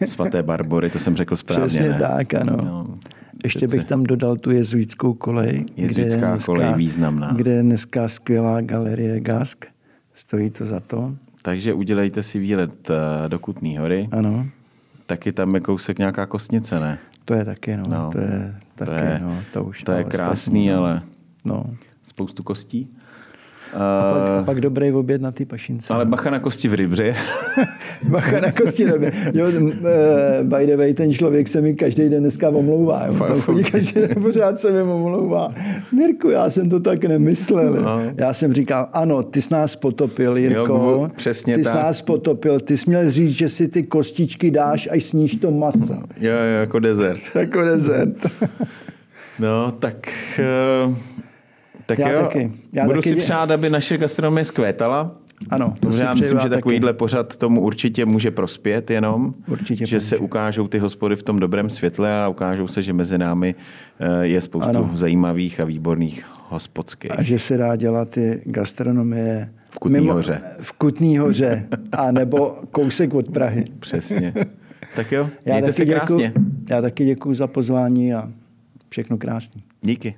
Svaté Barbory, to jsem řekl správně, Přesně ne? tak, ano. No, Ještě bych tam dodal tu jezuitskou kolej. Jezuitská kde je dneska, kolej významná. Kde je dneska skvělá galerie Gask. Stojí to za to. Takže udělejte si výlet eh, do Kutní hory. Ano, Taky tam je kousek nějaká kostnice, ne? to je taky, no. No, to je taky, to je, no. To, už to je krásný, ostatní, no. ale No. spoustu kostí. A pak, Eh, a pak dobrý oběd na té pašince. ale bacha na kosti v rybře. Bacha na kosti době. Jo, eh, by the way, ten člověk se mi každý den dneska omlouvá. Jo. Tam chodí každý den pořád se mi omlouvá. Mirku, já jsem to tak nemyslel. No. Já jsem říkal, ano, ty jsi nás potopil, Jirko. Jo, přesně ty jsi tak. nás potopil. Ty jsi měl říct, že si ty kostičky dáš, až sníš to maso. jo, jo, jako dezert. Jako dezert. No, tak... eh, tak Já jo, taky. Já budu taky si dě- přát, aby naše gastronomie zkvétala. Ano, to já myslím, že taky. takovýhle pořad tomu určitě může prospět jenom, Určitě že se ukážou ty hospody v tom dobrém světle a ukážou se, že mezi námi eh, je spoustu Ano. zajímavých a výborných hospodských. A že se dá dělat ty gastronomie V Kutný Hoře. V Kutný hoře. A nebo kousek od Prahy. Přesně. Tak jo, Já mějte se krásně. děkuju, já taky děkuji za pozvání a všechno krásný. Díky.